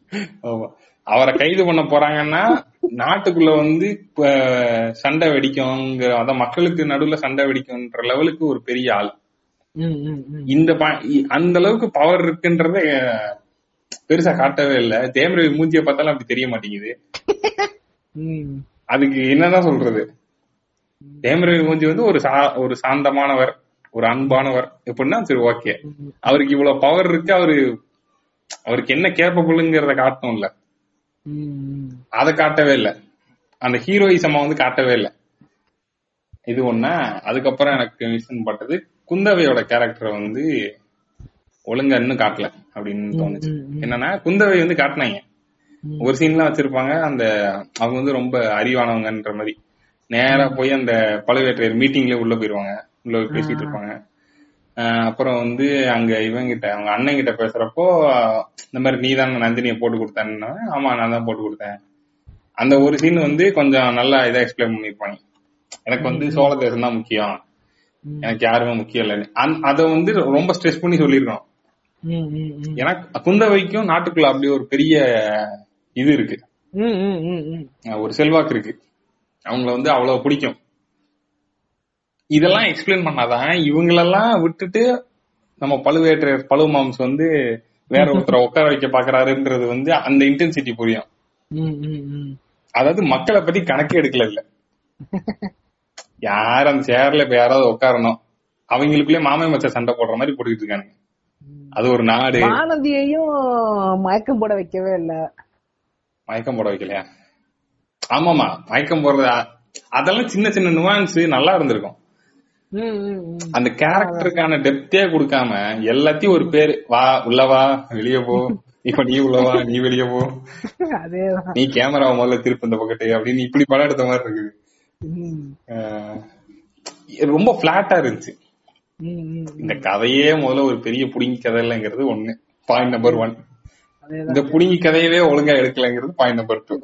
Speaker 2: ஆமா. அவரை கைது பண்ண போறாங்கன்னா நாட்டுக்குள்ள வந்து சண்டை வெடிக்கும்ங்கிற அதான் மக்களுக்கு நடுவுல சண்டை வெடிக்கும்ன்ற லெவலுக்கு ஒரு பெரிய ஆள். இந்த அந்த அளவுக்கு பவர் இருக்குன்றத பெருசா காட்டவே இல்ல. தேமரவி மூஞ்சிய பார்த்தாலும் அப்படி தெரிய மாட்டேங்குது. அதுக்கு என்னதான் சொல்றது? தேமரவி மூஞ்சி வந்து ஒரு சா- ஒரு சாந்தமானவர் ஒரு அன்பானவர். எப்படின்னா சரி ஓகே. அவருக்கு இவ்வளவு பவர் இருக்கு அவரு அவருக்கு என்ன கேப்பபிள்ங்கிறத காட்டணும்ல.
Speaker 1: ம், ம்.
Speaker 2: அதை காட்டவே இல்ல. அந்த ஹீரோயிசமா வந்து காட்டவே இல்ல. இது ஒண்ணா அதுக்கப்புறம் எனக்கு மிஷன் பட்டது குந்தவையோட கேரக்டரை வந்து ஒழுங்கா இன்னும் காட்டல அப்படின்னு தோணுச்சு. என்னன்னா குந்தவை வந்து காட்டினாங்க. ஒரு சீன்லாம் வச்சிருப்பாங்க. அந்த அவங்க வந்து ரொம்ப அறிவானவங்கன்ற மாதிரி. நேரா போய் அந்த பழுவேற்றையர் மீட்டிங்ல உள்ள போயிருவாங்க. உள்ள போய் பேசிட்டு இருப்பாங்க. அப்புறம் வந்து அங்க இவங்கிட்ட அவங்க அண்ணன் கிட்ட பேசுறப்போ இந்த மாதிரி நீ தான் நந்தினியை போட்டு கொடுத்தேன்னா ஆமா நான் தான் போட்டு கொடுத்தேன். அந்த ஒரு சீன் வந்து கொஞ்சம் நல்லா இதா எக்ஸ்பிளைன் பண்ணிருப்பாங்க எனக்கு வந்து சோழ தேசம் தான் முக்கியம். எனக்கு யாருமே முக்கியம் இல்லைன்னு அதை வந்து ரொம்ப ஸ்ட்ரெஸ் பண்ணி சொல்லியிருக்கோம்
Speaker 1: ம், ம், ம்.
Speaker 2: ஏன்னா குந்தவைக்கும் நாட்டுக்குள்ள அப்படி ஒரு பெரிய இது இருக்கு. ஒரு செல்வாக்கு இருக்கு. அவங்கள வந்து அவ்வளவு பிடிக்கும். இதெல்லாம் எக்ஸ்பிளைன் பண்ணாதான் இவங்களெல்லாம் விட்டுட்டு நம்ம பழுவேற்றையர் பழு மாம்ஸ் வந்து வேற ஒருத்தரை உட்கார வைக்க பாக்குறாருன்றது வந்து அந்த இன்டென்சிட்டி புரியும். அதாவது மக்களை பத்தி கணக்கே எடுக்கல இல்ல யார் அந்த சேர்ல இப்ப யாராவது உட்காரணும்? அவங்களுக்குள்ளே மாமே மச்ச சண்டை போடுற மாதிரி போட்டுக்கிட்டு இருக்கானுங்க. அது ஒரு நாடு.
Speaker 1: வானதியையும் மயக்கம் போட வைக்கவே இல்ல.
Speaker 2: மயக்கம் போட வைக்கலையா? ஆமாமா மயக்கம் போடுறது அதெல்லாம் சின்ன சின்ன நுவான்ஸ் நல்லா இருந்திருக்கும். அந்த கேரக்டருக்கான டெப்தே கொடுக்காம எல்லாத்தையும் ஒரு பேரு வா உள்ளவா வெளிய போ. இப்ப நீ உள்ளவா நீ வெளிய போ. நீ கேமராவை முதல்ல திருப்பு இந்த பக்கத்து அப்படின்னு இப்படி படம் எடுத்த மாதிரி இருக்குது. அஹ் ரொம்ப பிளாட்டா இருந்துச்சு. இந்த கதையே முதல்ல ஒரு பெரிய புடுங்கி கதை இல்லைங்கிறது ஒண்ணு பாயிண்ட் நம்பர் ஒன் இந்த புடுங்கி கதையவே ஒழுங்கா எடுக்கலைங்கிறது பாயிண்ட் நம்பர் டூ.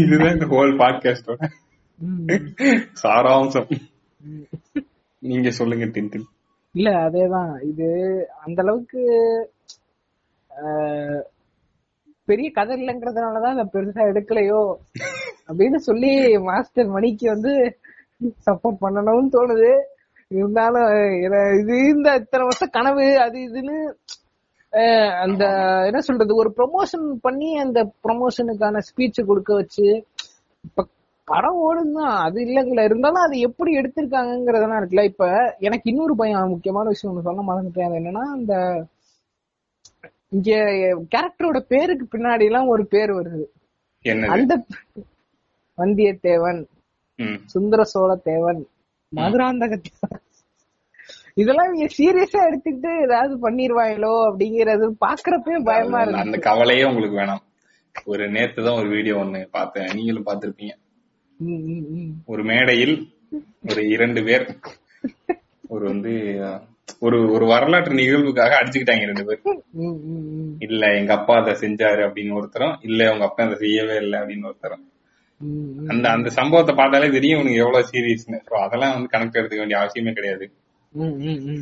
Speaker 2: இதுதான் இந்த ஹோல் பாட்காஸ்டோட சாராம்சம். நீங்க சொல்லுங்க டின்டின்
Speaker 1: இல்ல அதேதான். இது அந்த அளவுக்கு பெரிய கதை இல்லைங்கிறதுனாலதான் நான் பெருசா எடுக்கலையோ அப்படின்னு சொல்லி மாஸ்டர் மணிக்கு வந்து சப்போர்ட் பண்ணணும்னு தோணுது. இருந்தாலும் இது இந்த இத்தனை வருஷம் கனவு அது இதுன்னு ஆஹ், அந்த என்ன சொல்றது ஒரு ப்ரொமோஷன் பண்ணி அந்த ப்ரொமோஷனுக்கான ஸ்பீச் கொடுக்க வச்சு இப்ப படம் தான் அது இல்லைங்கல இருந்தாலும் அது எப்படி எடுத்திருக்காங்கிறதெல்லாம் இருக்குல்ல. இப்ப எனக்கு இன்னொரு பயம் முக்கியமான விஷயம் ஒன்று சொல்ல மறந்துட்டேன். என்னன்னா அந்த இங்க கேரக்டரோட பேருக்கு பின்னாடி எல்லாம் ஒரு பேர் வருது. அந்த வந்தியத்தேவன். சுந்தர சோழ தேவன் மதுராந்தக இதெல்லாம் நீங்க சீரியஸா எடுத்துக்கிட்டு ஏதாவது பண்ணிருவாங்களோ அப்படிங்கறது பாக்குறப்பே பயமா
Speaker 2: அந்த- அந்த
Speaker 1: இருக்கு
Speaker 2: கவலையே உங்களுக்கு வேணாம். ஒரு நேத்து தான் ஒரு வீடியோ ஒண்ணு பார்த்தேன். நீங்களும்
Speaker 1: ம்.
Speaker 2: ஒரு மேடையில் ஒரு இரண்டு பேர். ஒரு வந்து ஒரு ஒரு வரலாற்று நிகழ்வுக்காக அடிச்சுக்கிட்டாங்க ரெண்டு பேர்.
Speaker 1: ம், ம், ம்.
Speaker 2: இல்ல எங்க அப்பா அதை செஞ்சாரு அப்படின்னு ஒருத்தரும் இல்ல உங்க அப்பா அதை செய்யவே இல்லை அப்படின்னு ஒருத்தரும். அந்த அந்த சம்பவத்தை பார்த்தாலே தெரியும் உனக்கு எவ்வளவு சீரியஸ்னு. அதெல்லாம் வந்து கணக்கு எடுத்துக்க வேண்டிய அவசியமே கிடையாது.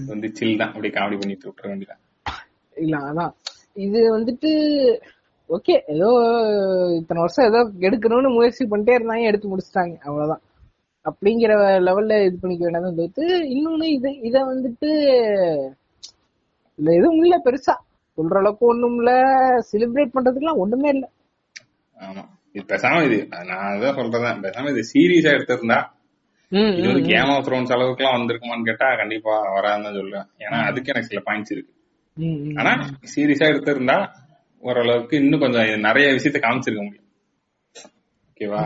Speaker 2: வந்து சில் தான். அப்படி காமெடி பண்ணிட்டு விட்டுற வேண்டியதான்
Speaker 1: இல்ல அதான் இது வந்துட்டு ஓகே ஏதோ இத்தனை வருஷம் ஏதோ எடுக்கணும்னு முயற்சி பண்ணிட்டே இருந்தாங்க எடுத்து முடிச்சிட்டாங்க. அவ்வளவுதான். அப்படிங்கிற லெவல்ல இது பண்ணிக்க வேண்டாம் தவிர்த்து இன்னொன்னு இது இத வந்துட்டு இல்ல எதுவும் இல்ல பெருசா. சொல்ற அளவுக்கு ஒண்ணும் இல்ல. செலிப்ரேட் பண்றதுக்குலாம் ஒண்ணுமே இல்ல.
Speaker 2: ஆமா. இது பேசாம இது நான் அதான் சொல்றேன். பேசாம இது சீரியஸா எடுத்திருந்தா இது வந்து கேம் ஆஃப் த்ரோன்ஸ் அளவுக்கு எல்லாம் வந்திருக்குமான்னு கேட்டா கண்டிப்பா வராதுன்னு தான் சொல்லுவேன். ஏன்னா அதுக்கு எனக்கு சில பாயிண்ட்ஸ் இருக்கு. ஆனா சீரியஸா எடுத்திருந்தா ஓரளவுக்கு இன்னும் கொஞ்சம் நிறைய விஷயத்த காமிச்சிருக்க முடியும். ஓகேவா?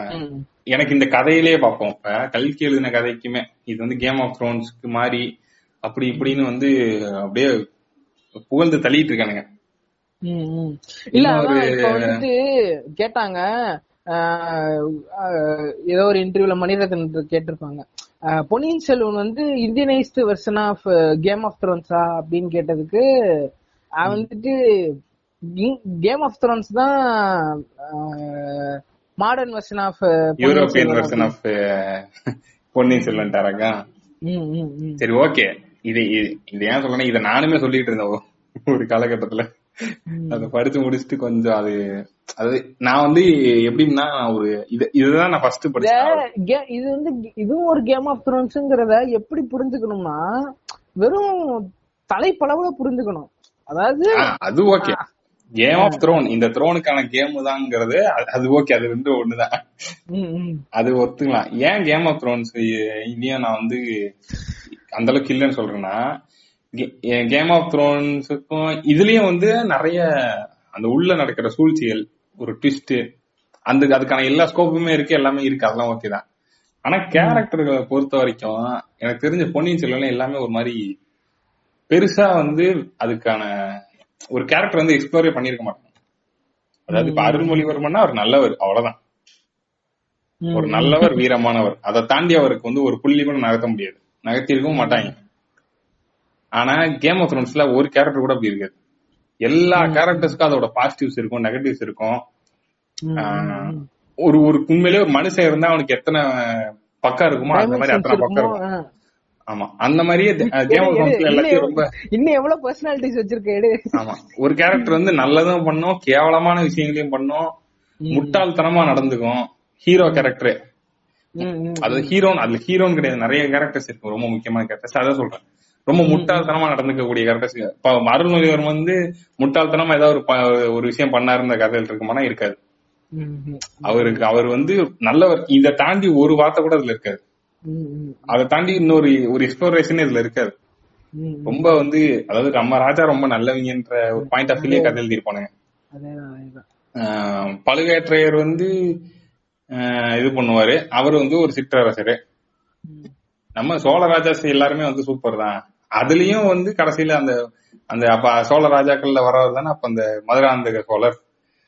Speaker 2: எனக்கு இந்த கதையிலே பார்ப்போம். இப்ப கல்கி எழுதின கதைக்குமே இது வந்து கேம் ஆஃப் த்ரோன்ஸ்க்கு மாதிரி அப்படி இப்படின்னு வந்து அப்படியே புகழ்ந்து தள்ளிட்டு இருக்கானுங்க.
Speaker 1: இல்ல வந்துட்டு கேட்டாங்க ஏதோ ஒரு இன்டர்வியூல மணிரத்னம் கேட்டிருப்பாங்க. பொன்னியின் செல்வன் வந்து Indianised version of game of த்ரோன்ஸா அப்படின்னு கேட்டதுக்கு வந்துட்டு கேம் ஆஃப் த்ரோன்ஸ் தான் modern version of
Speaker 2: European version of Ponniyin Selvan டாரக்கா சரி ஓகே இது இது- ஏன் சொல்றேன்னா இதை நானுமே சொல்லிட்டு இருந்தேன் ஒரு காலகட்டத்துல. அதை படிச்சு முடிச்சுட்டு கொஞ்சம் அது அது நான் வந்து எப்படின்னா ஒரு இது இதுதான் நான் ஃபர்ஸ்ட் படிச்சேன்.
Speaker 1: இது வந்து இதுவும் ஒரு கேம் ஆஃப் த்ரோன்ஸ்ங்கிறத எப்படி புரிஞ்சுக்கணும்னா வெறும் தலைப்பளவுல புரிஞ்சுக்கணும். அதாவது
Speaker 2: அது ஓகே கேம் ஆஃப் த்ரோன் இந்த த்ரோனுக்கான கேம் தான்ங்கிறது அது- ஓகே அது ரெண்டும் ஒண்ணுதான். அது ஒத்துக்கலாம். ஏன் கேம் ஆஃப் த்ரோன்ஸ் இதையும் நான் வந்து அந்த அளவுக்கு இல்லைன்னு சொல்றேன்னா கேம் ஆஃப் த்ரோன்ஸுக்கும் இதுலயும் வந்து நிறைய அந்த உள்ள நடக்கிற சூழ்ச்சிகள் ஒரு ட்விஸ்ட் அந்த அதுக்கான எல்லா ஸ்கோப்புமே இருக்கு எல்லாமே இருக்கு அதெல்லாம் ஓகே தான். ஆனா கேரக்டர்களை பொறுத்த வரைக்கும் எனக்கு தெரிஞ்ச பொன்னியின் செல்வன் எல்லாமே ஒரு மாதிரி பெருசா வந்து அதுக்கான ஒரு கேரக்டர் வந்து எக்ஸ்ப்ளோரே பண்ணிருக்க மாட்டாங்க அதாவது இப்ப அருள்மொழிவர்மன்னா அவர் நல்லவர் அவ்வளவுதான். ஒரு நல்லவர் வீரமானவர். அதை தாண்டி அவருக்கு வந்து ஒரு புள்ளி கூட நகர்த்த முடியாது. நகர்த்திருக்கவும் மாட்டாங்க. ஆனா கேம் ஆஃப் த்ரோன்ஸ்ல ஒரு கேரக்டர் கூட அப்படி இருக்காது. எல்லா கேரக்டர்ஸ்க்கும் அதோட பாசிட்டிவ்ஸ் இருக்கும் நெகட்டிவ்ஸ் இருக்கும். ஒரு ஒரு உண்மையிலேயே ஒரு மனுஷன் இருந்தா அவனுக்கு எத்தனை பக்கம் இருக்குமோ அந்த மாதிரி அத்தனை பக்கம்
Speaker 1: இருக்குமோ?
Speaker 2: இருக்கும். ஆமா அந்த மாதிரியே
Speaker 1: இன்னும் எவ்வளவு பர்சனாலிட்டிஸ் வச்சிருக்க எடு.
Speaker 2: ஆமா ஒரு கேரக்டர் வந்து நல்லதும் பண்ணும் கேவலமான விஷயங்களையும் பண்ணும் முட்டாள்தனமா நடந்துக்கும். Hero character. அது ஹீரோன் அதுல ஹீரோன் கிடையாது நிறைய கேரக்டர்ஸ் இருக்கு ரொம்ப முக்கியமான கேரக்டர்ஸ் அதான் சொல்றேன். ரொம்ப முட்டாள்தனமா நடந்துக்கக்கூடிய கேரக்டர்ஸ் இப்ப அருள்மொழிவர்மன் வந்து முட்டாள்தனமா ஏதாவது ஒரு ஒரு விஷயம் பண்ணாருந்த கதையில் இருக்குமானா இருக்காது. அவருக்கு அவர் வந்து நல்லவர். இதை தாண்டி ஒரு வார்த்தை கூட அதுல இருக்காது. அதை தாண்டி இன்னொரு ஒரு எக்ஸ்ப்ளோரேஷன் இதுல இருக்காது. ரொம்ப வந்து அதாவது நம்ம ராஜா ரொம்ப நல்லவங்கன்ற ஒரு பாயிண்ட் ஆஃப் வியூலே கதை எழுதியிருப்பானுங்க. பழுவேற்றையர் வந்து இது பண்ணுவாரு. அவர் வந்து ஒரு சிற்றரசரு. நம்ம சோழ ராஜாஸ் எல்லாருமே வந்து சூப்பர் தான். அதுலயும் வந்து கடைசியில அந்த அந்த அப்ப சோழ ராஜாக்கள்ல வரவர் தானே அப்ப அந்த மதுராந்தக சோழர்.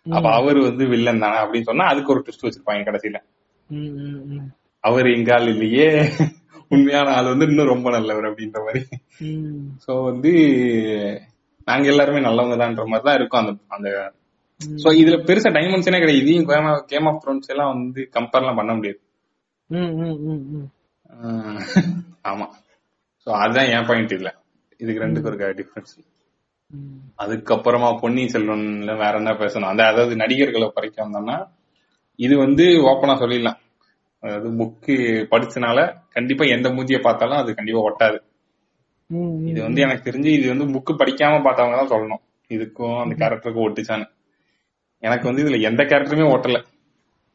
Speaker 2: அப்ப அவர் வந்து வில்லன் தானே அப்படின்னு சொன்னா அதுக்கு ஒரு ட்விஸ்ட் வச்சிருப்பாங்க கடைசியில. அவர் எங்கால் இல்லையே. உண்மையான ஆள் வந்து இன்னும் ரொம்ப நல்லவர் அப்படின்ற மாதிரி. சோ வந்து நாங்க எல்லாருமே நல்லவங்க தான்ற மாதிரி தான் இருக்கும். அந்த அந்த. சோ இதுல பெருசா டைமென்ஷனே கிடையாது. இதையும் கேம் ஆஃப் த்ரோன்ஸ் எல்லாம் வந்து கம்பேர்லாம் பண்ண முடியாது. ஆமா. சோ அதுதான் என் பாயிண்ட் இல்ல இதுக்கு ரெண்டுக்கும் இருக்க டிஃபரன்ஸ். அதுக்கப்புறமா பொன்னியின் செல்வன்ல வேற என்ன பேசணும்? அந்த அதாவது நடிகர்களை பறிக்க வந்தோம்னா இது வந்து ஓப்பனா சொல்லிடலாம். அதாவது புக்கு படிச்சனால கண்டிப்பா எந்த மூஞ்சிய பார்த்தாலும் அது கண்டிப்பா ஒட்டாது. இது. வந்து எனக்கு தெரிஞ்சு இது வந்து புக்கு படிக்காம பார்த்தவங்க தான் சொல்லணும். இதுக்கும் அந்த கேரக்டருக்கும் ஒட்டுச்சான்னு. எனக்கு வந்து இதுல எந்த கேரக்டருமே ஒட்டல.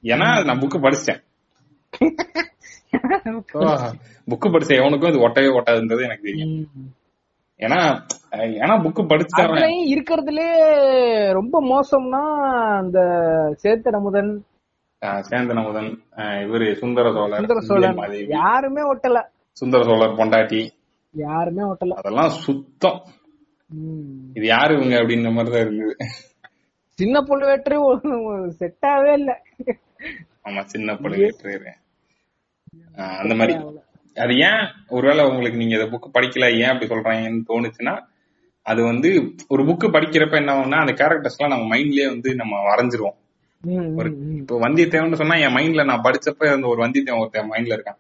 Speaker 2: ஏன்னா நான் புக்கு படிச்சேன். புக்கு படிச்ச எவனுக்கும் இது ஒட்டவே ஒட்டாதுன்றது எனக்கு தெரியும். ஏன்னா ஏன்னா புக்கு படிச்சவன்
Speaker 1: இருக்கிறதுலே ரொம்ப மோசம்னா அந்த சேத்தன முதன்
Speaker 2: அஹ் சேந்தன முதன் இவரு சுந்தர சோழர்
Speaker 1: சுந்தர
Speaker 2: மாதேவி,
Speaker 1: யாருமே ஒட்டல.
Speaker 2: சுந்தர சோழர் பொண்டாட்டி.
Speaker 1: யாருமே ஒட்டல.
Speaker 2: அதெல்லாம் சுத்தம். இது யாரு இவங்க அப்படின்ற மாதிரி தான் இருந்தது
Speaker 1: சின்ன புள்ளவேற்று செட்டாவே இல்ல.
Speaker 2: ஆமா சின்ன பழுவேற்றையர் அஹ் அந்த மாதிரி. அது ஏன் ஒருவேளை உங்களுக்கு நீங்க இந்த புக் படிக்கல ஏன் அப்படி சொல்றாங்கன்னு தோணுச்சுன்னா அது வந்து ஒரு புக்கு படிக்கிறப்ப என்ன ஆகும்னா அந்த கேரக்டர்ஸ் எல்லாம் நம்ம மைண்ட்லயே வந்து நம்ம வரைஞ்சிருவோம்.
Speaker 1: ம்.
Speaker 2: இப்போ வந்தியத்தேவன் சொன்னா என் மைண்ட்ல நான் படிச்சப்ப அந்த ஒரு வந்தியத்தேவன் ஒருத்தன் மைண்ட்ல இருக்கான்.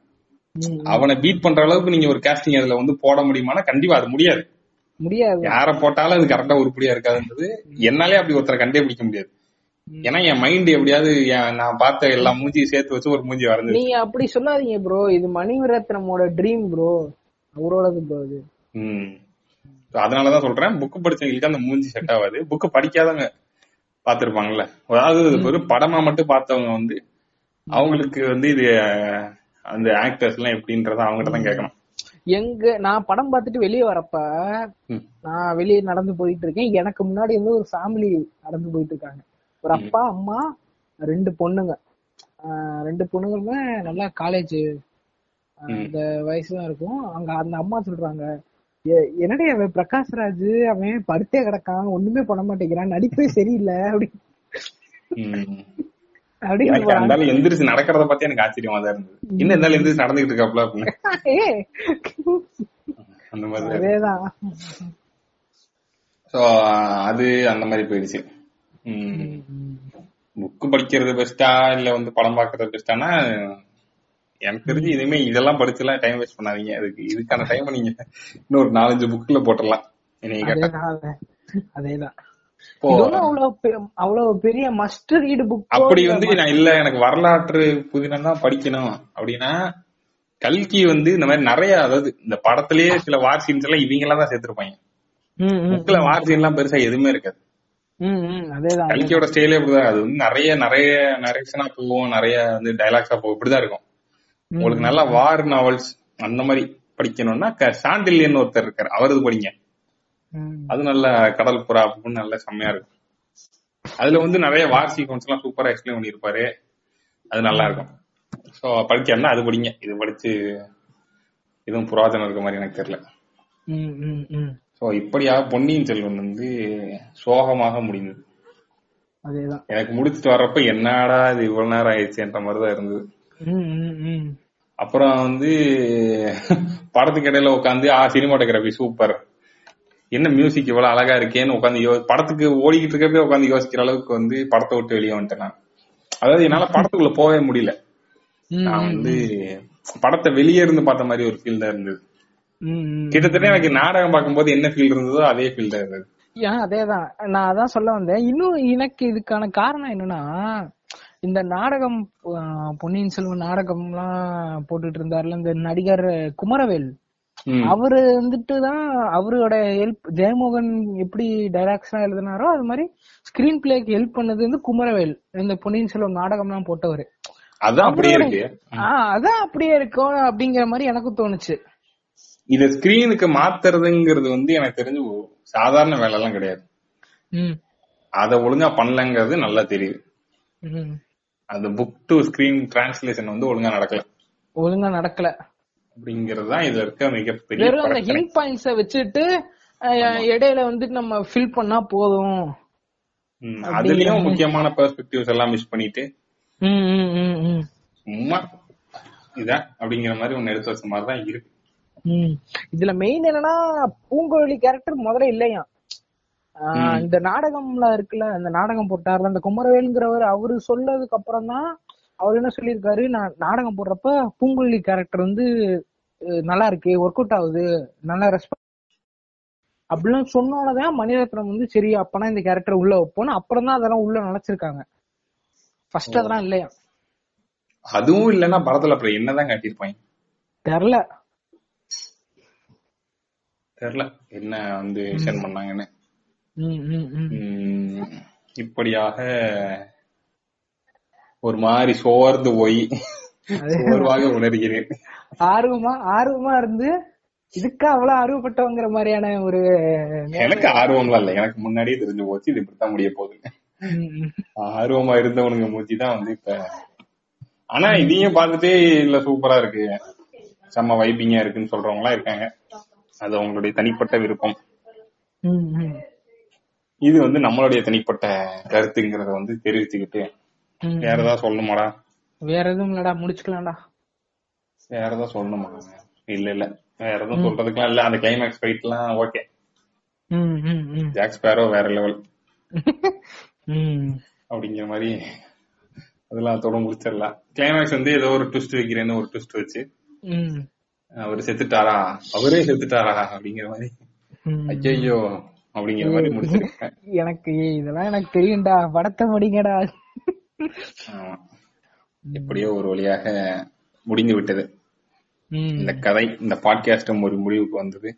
Speaker 2: அவனை பீட் பண்ற அளவுக்கு நீங்க ஒரு கேஸ்டிங் அதுல வந்து போட முடியுமானா கண்டிப்பா அது முடியாது.
Speaker 1: முடியாது.
Speaker 2: யார போட்டாலும் அது கரெக்டா உருப்படியா இருக்காதுன்றது என்னாலே அப்படி ஒருத்தரை கண்டே பிடிக்க முடியாது ஏன்னா என் மைண்ட் எப்படியாவது நான் பார்த்த எல்லா மூஞ்சியும் சேர்த்து வச்சு ஒரு மூஞ்சி வரைஞ்சு
Speaker 1: நீங்க அப்படி சொல்லாதீங்க ப்ரோ இது மணிரத்னமோட ட்ரீம் ப்ரோ அவரோடது ப்ரோ
Speaker 2: So அதனாலதான் சொல்றேன் புக் படிச்சவங்களுக்கு அந்த மூஞ்சி செட் ஆகாது. புக் படிக்காதவங்க பாத்திருப்பாங்கல்ல அதாவது வெறும் படமா மட்டும் பார்த்தவங்க வந்து அவங்களுக்கு வந்து இது அந்த ஆக்டர்ஸ் எல்லாம் எப்படின்றத அவங்ககிட்ட தான் கேட்கணும்.
Speaker 1: எங்க நான் படம் பார்த்துட்டு வெளியே வரப்ப. நான் வெளியே நடந்து போயிட்டு இருக்கேன் எனக்கு முன்னாடி வந்து ஒரு ஃபேமிலி நடந்து போயிட்டு இருக்காங்க ஒரு அப்பா அம்மா ரெண்டு பொண்ணுங்க. ரெண்டு பொண்ணுங்களுமே நல்லா காலேஜ். அந்த வயசு தான் இருக்கும். அங்க அந்த அம்மா சொல்றாங்க "எ- என்னடி அவன் பிரகாஷ்ராஜ் அவன் படுத்தே கிடக்கான். ஒண்ணுமே பண்ண மாட்டேங்கிறான். நடிப்பே சரியில்லை. அப்படி.
Speaker 2: ம்.
Speaker 1: அப்படின்னு
Speaker 2: எந்திரிச்சு நடக்கிறத பத்தி எனக்கு ஆச்சரியமா தான் இருந்தது. இன்னும் இந்த ஆளு எந்திரிச்சு நடந்துகிட்டு இருக்காப்ல அந்த மாதிரி. சோ அது அந்த மாதிரி போயிடுச்சு.
Speaker 1: ம்.
Speaker 2: புக் படிக்கிறது பெஸ்டா இல்ல வந்து படம் பாக்குறது பெஸ்டானா எனக்கு தெரிஞ்சு இனிமே இதெல்லாம் படிச்சுலாம் டைம் வேஸ்ட் பண்ணாதீங்க. அதுக்கு இதுக்கான டைம் நீங்க இன்னொரு நாலஞ்சு புக்ல போட்டுடலாம்.
Speaker 1: அதேதான் அவ்வளவு பெரிய மஸ்ட் ரீடு புக்
Speaker 2: அப்படி வந்து நான் இல்ல எனக்கு வரலாற்று புதினம் தான் படிக்கணும். அப்படின்னா கல்கி வந்து இந்த மாதிரி நிறைய அதாவது இந்த படத்திலேயே சில வார் சீன்ஸ் எல்லாம் இவங்க எல்லாம் தான் சேர்த்திருப்பாங்க. புக்ல வார் சீன் எல்லாம் பெருசா எதுவுமே இருக்காது. கல்கியோட ஸ்டைலே இப்படிதான். அது வந்து நிறைய நிறைய நரேஷனா போகும் நிறைய வந்து டைலாக்ஸா போகும். இப்படிதான் இருக்கும். உங்களுக்கு நல்லா வார் நாவல்ஸ் அந்த மாதிரி படிக்கணும்னா சாண்டில்யன் ஒருத்தர் இருக்காரு. அவரது படிங்க. அது நல்ல கடல் புறா அப்படின்னு நல்ல செம்மையா இருக்கும். அதுல வந்து நிறைய வார் சீக்வன்ஸ் எல்லாம் சூப்பரா எக்ஸ்பிளைன் பண்ணிருப்பாரு அது நல்லா இருக்கும். சோ படிக்கணும்னா அது படிங்க. இது படிச்சு எதுவும் புராதனம் இருக்க மாதிரி எனக்கு தெரியல. சோ இப்படியாக பொன்னியின் செல்வன் வந்து சோகமாக முடிந்தது. எனக்கு முடிச்சிட்டு வர்றப்ப என்னடா இது இவ்வளவு நேரம் ஆயிடுச்சுன்ற மாதிரிதான் இருந்தது. அப்புறம் வந்து படத்துக்கு இடையில உட்காந்து ஆ சினிமாட்டோகிராஃபி சூப்பர் என்ன மியூசிக் இவ்வளவு அழகா இருக்கேன்னு உட்காந்து யோ படத்துக்கு ஓடிக்கிட்டு இருக்கப்பே உட்காந்து யோசிக்கிற அளவுக்கு வந்து படத்தை விட்டு வெளியே வந்துட்டேன் நான். அதாவது என்னால படத்துக்குள்ள போகவே முடியல. நான் வந்து படத்தை வெளியே இருந்து பார்த்த மாதிரி ஒரு ஃபீல் தான் இருந்தது. கிட்டத்தட்ட எனக்கு நாடகம் பார்க்கும்போது என்ன ஃபீல் இருந்ததோ அதே ஃபீல் தான் இருந்தது.
Speaker 1: ஏன் அதேதான். நான் அதான் சொல்ல வந்தேன். இன்னும் எனக்கு இதுக்கான காரணம் என்னன்னா இந்த நாடகம் பொன்னியின் செல்வன் நாடகம்லாம் போட்டுட்டு இருந்தாருல இந்த நடிகர் குமரவேல். அவரு வந்துட்டு தான் அவரோட ஹெல்ப் ஜெயமோகன் எப்படி டைலாக்ஸ் எல்லாம் எழுதினாரோ அது மாதிரி ஸ்கிரீன் பிளேக்கு ஹெல்ப் பண்ணது வந்து குமரவேல் இந்த பொன்னியின் செல்வன் நாடகம்லாம் போட்டவரு.
Speaker 2: அதான் அப்படியே இருக்கு.
Speaker 1: அதான் அப்படியே இருக்கும் அப்படிங்கிற மாதிரி எனக்கும் தோணுச்சு.
Speaker 2: இத ஸ்கிரீனுக்கு மாத்துறதுங்கிறது வந்து எனக்கு தெரிஞ்சு சாதாரண வேலை எல்லாம் கிடையாது அத ஒழுங்கா பண்ணலங்கிறது நல்லா தெரியுது. அந்த புக் டு ஸ்கிரீன் டிரான்ஸ்லேஷன் வந்து ஒழுங்கா நடக்கல.
Speaker 1: ஒழுங்கா நடக்கல.
Speaker 2: அப்படிங்கிறது தான் இதுல இருக்க மிகப்பெரிய
Speaker 1: வெறும் அந்த ஹிண்ட் பாயிண்ட்ஸ வச்சுட்டு இடையில வந்துட்டு நம்ம ஃபில் பண்ணா போதும்.
Speaker 2: அதுலயும் முக்கியமான பெர்ஸ்பெக்டிவ்ஸ் எல்லாம் மிஸ் பண்ணிட்டு. சும்மா இதான் அப்படிங்கிற மாதிரி ஒன்னு எடுத்து வச்ச மாதிரி தான் இருக்கு.
Speaker 1: இதுல மெயின் என்னன்னா பூங்கோழி கேரக்டர் முதல்ல இல்லையா இந்த நாடகம்ல இருக்குல்ல இந்த நாடகம் போட்டார்ல அந்த குமரவேலுங்கிறவர் அவரு சொல்லதுக்கு அப்புறம் தான் அவர் என்ன சொல்லியிருக்காரு? நான் நாடகம் போடுறப்ப பூங்குழலி கேரக்டர் வந்து நல்லா இருக்கு ஒர்க் அவுட் ஆகுது நல்லா ரெஸ்பான்ஸ் அப்படிலாம் சொன்னோன்னதான் மணிரத்னம் வந்து சரி அப்பனா இந்த கேரக்டர் உள்ள வைப்போம்னு அப்புறம் தான் அதெல்லாம் உள்ள நினைச்சிருக்காங்க ஃபர்ஸ்ட் அதெல்லாம் இல்லையா?
Speaker 2: அதுவும் இல்லைன்னா படத்துல அப்புறம் என்னதான் காட்டியிருப்பாங்க?
Speaker 1: தெரியல
Speaker 2: தெரியல என்ன வந்து விஷன் பண்ணாங்கன்னு. இப்படியாக ஒரு மாதிரி சோர்ந்து போய் சோர்வாக உணர்கிறேன்.
Speaker 1: ஆர்வமா ஆர்வமா இருந்து இதுக்கா அவ்வளவு ஆர்வப்பட்டவங்கிற மாதிரியான ஒரு
Speaker 2: எனக்கு ஆர்வம்லாம் இல்ல. எனக்கு முன்னாடியே தெரிஞ்சு போச்சு இது இப்படித்தான் முடிய போகுது. ஆர்வமா இருந்தவனுங்க மூஞ்சி தான் வந்து இப்ப. ஆனா இதையும் பார்த்துட்டே இல்ல சூப்பரா இருக்கு. செம்ம வைப்பிங்கா இருக்குன்னு சொல்றவங்க எல்லாம் இருக்காங்க. அது அவங்களுடைய தனிப்பட்ட விருப்பம். இது வந்து நம்மளுடைய தனிப்பட்ட கருத்துங்கிறத வந்து தெரிவிச்சுக்கிட்டு. வேற ஏதாவது சொல்லணுமாடா?
Speaker 1: வேற எதுவும் இல்லடா முடிச்சுக்கலாம்டா.
Speaker 2: வேற ஏதாவது சொல்லணுமா இல்ல இல்ல. வேற எதுவும் சொல்றதுக்குலாம் இல்ல. அந்த கிளைமேக்ஸ் ஃபைட் எல்லாம் ஓகே. ஜாக் ஸ்பேரோ வேற லெவல். அப்படிங்கிற மாதிரி அதெல்லாம் தொட முடிச்சிடலாம். கிளைமேக்ஸ் வந்து ஏதோ ஒரு ட்விஸ்ட் வைக்கிறேன்னு ஒரு ட்விஸ்ட் வச்சு. அவர் செத்துட்டாரா? அவரே செத்துட்டாரா? அப்படிங்கிற மாதிரி. ஐயோ அப்படிங்கிற மாதிரி முடிச்சிருக்கேன்.
Speaker 1: எனக்கு இதெல்லாம் எனக்கு தெரியும்டா. படத்தை முடிங்கடா.
Speaker 2: எப்படியோ ஒரு வழியாக முடிந்து விட்டது. இந்த கதை இந்த பாட்காஸ்டும் ஒரு முடிவுக்கு வந்தது.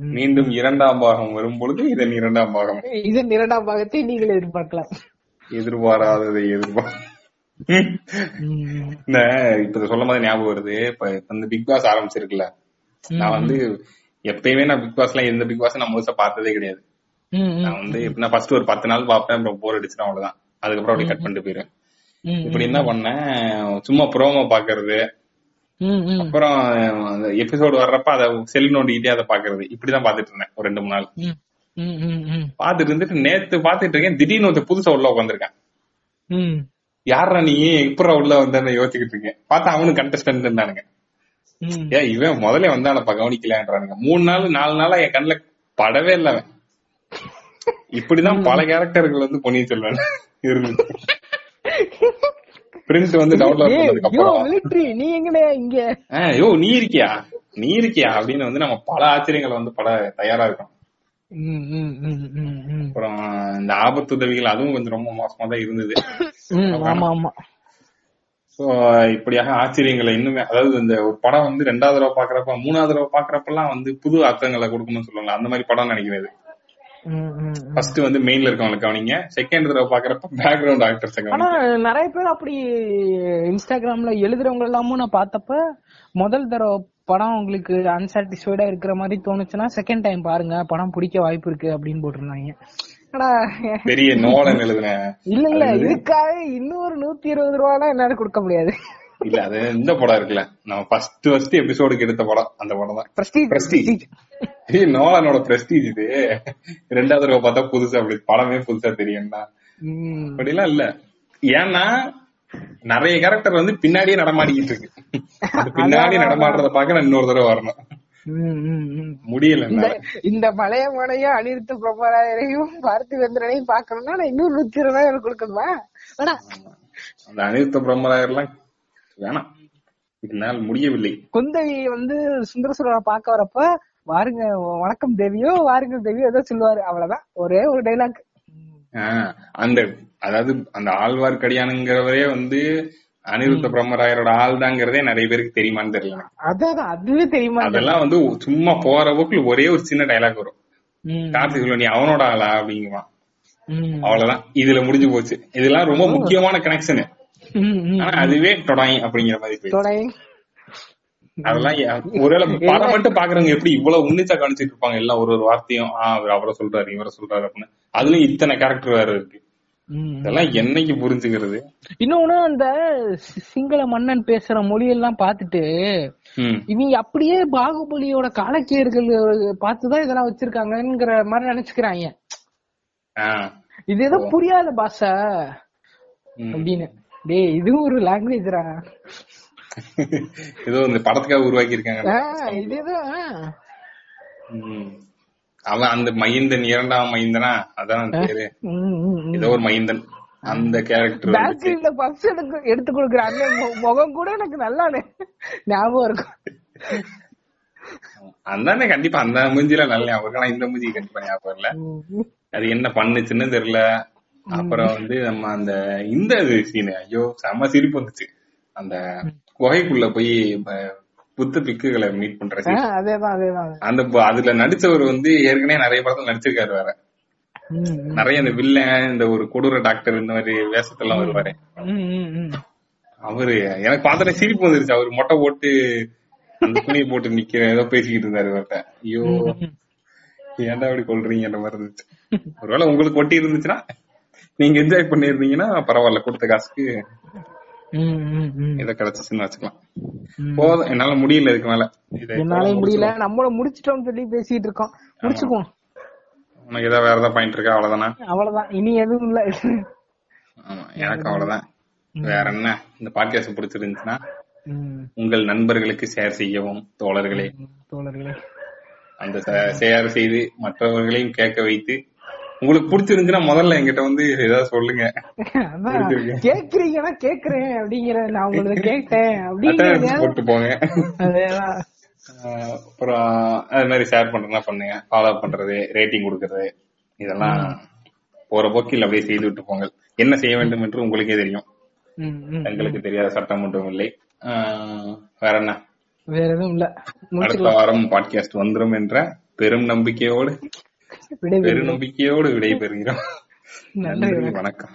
Speaker 2: மீண்டும் இரண்டாம் பாகம் வரும் பொழுது இதன் இரண்டாம் பாகம்.
Speaker 1: இதன் இரண்டாம் பாகத்தை நீங்கள் எதிர்பார்க்கலாம்.
Speaker 2: எதிர்பாராததை எதிர்பார்
Speaker 1: ம்.
Speaker 2: இந்த இப்ப இத சொல்லும் போது ஞாபகம் வருது. இப்ப இப்ப இந்த பிக் பாஸ் ஆரம்பிச்சிருக்குல்ல. நான் வந்து எப்பயுமே நான் பிக் பாஸ்ல எந்த பிக் பாஸ் நான் முழுசா பார்த்ததே கிடையாது. நான் வந்து எப்படின்னா ஃபர்ஸ்ட் ஒரு பத்து நாள் பார்ப்பேன் அப்புறம் போர் அடிச்சிடும் அவ்வளவுதான். அதுக்கப்புறம் அப்படியே கட் பண்ணிட்டு போயிருவேன் இப்படி என்ன பண்ணேன் சும்மா ப்ரோமோ பாக்குறது அப்புறம் எபிசோடு வர்றப்ப அத செல் நோண்டிக்கிட்டே அதை பாக்குறது இப்படிதான் பாத்துட்டு இருந்தேன் ஒரு ரெண்டு மூணு நாள். பாத்துட்டு இருந்துட்டு நேத்து பாத்துட்டு இருக்கேன் திடீர்னு ஒருத்தர் புதுசா உள்ள உட்காந்துருக்கேன் யாரா நீ? எப்படா உள்ள வந்தேன்னு யோசிச்சுக்கிட்டு இருக்கேன். பார்த்தா அவனும் கண்டஸ்டன்ட் இருந்தானுங்க. ஏன் இவன் முதல்ல வந்தானப்பா கவனிக்கலான்றானுங்க. மூணு நாள் நாலு நாளா என் கண்ணுல படவே இல்ல இப்படிதான் பல கேரக்டர்கள் வந்து பொன்னியின் செல்வன் இருந்துச்சு. பிரிண்ட் வந்து டவுன்லோட் பண்ணதுக்கு
Speaker 1: யோ,
Speaker 2: அப்புறம்.
Speaker 1: நீ எங்கடா இங்க?
Speaker 2: ஆ, யோ நீ இருக்கியா? நீ இருக்கியா? அப்படின்னு வந்து நம்ம பல ஆச்சரியங்களை வந்து பட தயாரா இருக்கோம். அப்புறம் இந்த ஆபத்து உதவிகள் அதுவும் கொஞ்சம் ரொம்ப மோசமா தான் இருந்தது
Speaker 1: ஆமா ஆமா.
Speaker 2: இப்படியாக ஆச்சரியங்களை இன்னுமே அதாவது இந்த ஒரு படம் வந்து ரெண்டாவது தடவை பாக்குறப்ப மூணாவது தடவை பாக்குறப்பெல்லாம் வந்து புது அர்த்தங்களை கொடுக்கணும்னு சொல்லுவாங்க. அந்த மாதிரி படம் நினைக்கிறது. ஃபர்ஸ்ட் வந்து மெயின்ல இருக்கவங்களை கவனிங்க. செகண்ட் தடவை பாக்குறப்ப பேக்ரவுண்ட் ஆக்டர்ஸ்
Speaker 1: ஆனா நிறைய பேர் அப்படி இன்ஸ்டாகிராம்ல எழுதுறவங்க எல்லாமும் நான் பார்த்தப்ப முதல் தடவை படம் உங்களுக்கு அன்சாட்டிஸ்ஃபைடா இருக்கிற மாதிரி தோணுச்சுன்னா செகண்ட் டைம் பாருங்க. படம் பிடிக்க வாய்ப்பு இருக்கு அப்படின்னு போட்டிருந்தாங்க.
Speaker 2: பெரிய நோலன் எழுதுன
Speaker 1: இல்ல இல்ல இதுக்காக இன்னொரு நூத்தி இருபது ரூபாய்லாம் என்னால கொடுக்க முடியாது.
Speaker 2: இல்ல அது இந்த படம் இருக்குல்ல. நம்ம ஃபர்ஸ்ட் ஃபர்ஸ்ட் எபிசோடுக்கு எடுத்த படம் அந்த படம் தான். ஏய் நோலனோட பிரஸ்டீஜ் இது. ரெண்டாவது தடவை பார்த்தா புதுசா அப்படி படமே புதுசா தெரியும்னா. அப்படிலாம் இல்ல. ஏன்னா நிறைய கேரக்டர் வந்து பின்னாடியே நடமாடிக்கிட்டு இருக்கு. பின்னாடி நடமாடுறத பார்க்க நான் இன்னொரு தடவை வரணும். முடியல
Speaker 1: இந்த மலைய மலையும் அனிருத்த பிரபராயரையும் பார்த்திவேந்திரனையும் பாக்கணும்னா நான் இன்னும் நூத்தி இருபது ரூபாய் கொடுக்கணுமா?
Speaker 2: அந்த அனிருத்த பிரம்மராயர்லாம் வேணாம். இதனால் முடியவில்லை.
Speaker 1: குந்தவி வந்து சுந்தரசுரனை பார்க்க வரப்ப வாருங்க வணக்கம் தேவியோ வாருங்க தேவியோ ஏதோ சொல்லுவாரு. அவ்வளவுதான். ஒரே ஒரு டைலாக்
Speaker 2: அந்த அதாவது அந்த ஆழ்வார்க்கடியானுங்கிறவரே வந்து அனிருத்த பிரம்மராயரோட ஆள் தாங்கிறதே நிறைய பேருக்கு தெரியுமான்னு தெரியல.
Speaker 1: அதான் அதுவே தெரியுமா?
Speaker 2: அதெல்லாம் வந்து சும்மா போற போக்குல ஒரே ஒரு சின்ன டைலாக் வரும். கார்த்திக் சொல்லுவா நீ அவனோட ஆளா? அப்படிங்குவான். அவ்வளவுதான். இதுல முடிஞ்சு போச்சு. இதெல்லாம் ரொம்ப முக்கியமான கனெக்ஷன். ஆனா அதுவே டொடாய் அப்படிங்கிற மாதிரி அதெல்லாம் ஒருவேளை படம் மட்டும் பாக்குறவங்க எப்படி இவ்வளவு உன்னிச்சா கவனிச்சிட்டு இருப்பாங்க? எல்லாம் ஒரு ஒரு வார்த்தையும் ஆஹ் அவர் அவரை சொல்றாரு இவரை சொல்றாரு அப்படின்னு. அதுலயும் இத்தனை கேரக்டர் வேற இருக்கு. இதெல்லாம் என்னைக்கு புரிஞ்சுக்கிறது?
Speaker 1: இன்னொன்னு அந்த சிங்கள மன்னன் பேசுற மொழியெல்லாம் பார்த்துட்டு
Speaker 2: ம்.
Speaker 1: இவங்க அப்படியே பாகுபலியோட காலக்கியர்கள் பார்த்துதான் இதெல்லாம் வச்சிருக்காங்கங்கிற மாதிரி நினைச்சுக்கிறாங்க இது ஏதோ புரியாத பாஷா. அப்படின்னு. டேய் இதுவும் ஒரு லாங்குவேஜ்ரா
Speaker 2: ஏதோ இந்த படத்துக்காக உருவாக்கி இருக்காங்க
Speaker 1: இது ஏதோ ஆ.
Speaker 2: ம். அவன் அந்த மைந்தன் இரண்டாம் மைந்தனா? அதான் பேரு. ஏதோ ஒரு மைந்தன். அந்த கேரக்டர்
Speaker 1: பேக்கரியில பப்ஸ் எடுத்து எடுத்து கொடுக்குற அந்த முகம் கூட எனக்கு நல்லா ஞாபகம் இருக்கும்.
Speaker 2: அந்தானே கண்டிப்பா அந்த மூஞ்சில நல்ல ஞாபகம் இருக்கு. ஆனா இந்த மூஞ்சி கண்டிப்பா ஞாபகம் இல்ல. அது என்ன பண்ணுச்சுன்னு தெரியல. அப்புறம் வந்து நம்ம அந்த இந்த சீனு ஐயோ செம சிரிப்பு வந்துச்சு. அந்த குகைக்குள்ள போய் புத்த பிக்குகளை மீட் பண்ற.
Speaker 1: அதேதான் அதேதான்
Speaker 2: அந்த அதுல நடிச்சவர் வந்து ஏற்கனவே நிறைய படத்துல நடிச்சிருக்காரு வேற. நிறைய இந்த வில்லன் இந்த ஒரு கொடூர டாக்டர் இந்த மாதிரி வேஷத்தெல்லாம் வருவாரு. அவரு எனக்கு பார்த்தோன்னே சிரிப்பு வந்துருச்சு அவர் மொட்டை போட்டு அந்த துணியை போட்டு நிக்கிற ஏதோ பேசிக்கிட்டு இருந்தாரு இவர்கிட்ட ஐயோ ஏன்டா அப்படி கொள்றீங்கன்ற மாதிரி இருந்துச்சு ஒருவேளை உங்களுக்கு ஒட்டி இருந்துச்சுன்னா நீங்க என்ஜாய் பண்ணிருந்தீங்கன்னா பரவாயில்ல கொடுத்த காசுக்கு. இதை கிடைச்சிச்சுன்னு வச்சுக்கலாம். போதும். என்னால முடியல இதுக்கு மேல.
Speaker 1: என்னாலே முடியல. நம்மள முடிச்சிட்டோம்னு சொல்லி பேசிட்டு இருக்கோம். முடிச்சுக்குவோம்.
Speaker 2: உனக்கு ஏதாவது வேற ஏதாவது பாயிண்ட் இருக்கா? அவ்வளவுதானா?
Speaker 1: அவ்வளவுதான். இனி எதுவும் இல்ல.
Speaker 2: ஆமா எனக்கு அவ்வளவுதான். வேற என்ன? இந்த பாட்காஸ்ட் பிடிச்சிருந்துச்சுன்னா உங்கள் நண்பர்களுக்கு ஷேர் செய்யவும் தோழர்களே.
Speaker 1: தோழர்களே.
Speaker 2: அந்த ஷேர் செய்து மற்றவர்களையும் கேட்க வைத்து உங்களுக்கு பிடிச்சிருந்துச்சுன்னா முதல்ல என்கிட்ட வந்து ஏதாவது சொல்லுங்க.
Speaker 1: கேக்குறீங்கன்னா கேக்குறேன் அப்படிங்கிற நான் உங்களுக்கு கேட்டேன்
Speaker 2: போட்டு போங்க. அப்புறம் அது மாதிரி ஷேர் பண்றதுனா பண்ணுங்க? ஃபாலோ பண்றது ரேட்டிங் கொடுக்கறது இதெல்லாம் போற போக்கில் அப்படியே செய்து விட்டு போங்க என்ன செய்ய வேண்டும் என்று உங்களுக்கே தெரியும். எங்களுக்கு தெரியாத சட்டம் ஒன்றும் இல்லை. வேற என்ன?
Speaker 1: வேற எதுவும் இல்ல.
Speaker 2: அடுத்த வாரம் பாட்காஸ்ட் வந்துரும் என்ற பெரும் நம்பிக்கையோடு
Speaker 1: விடை
Speaker 2: பெரும் நம்பிக்கையோடு விடைபெறுகிறோம். நன்றி வணக்கம்.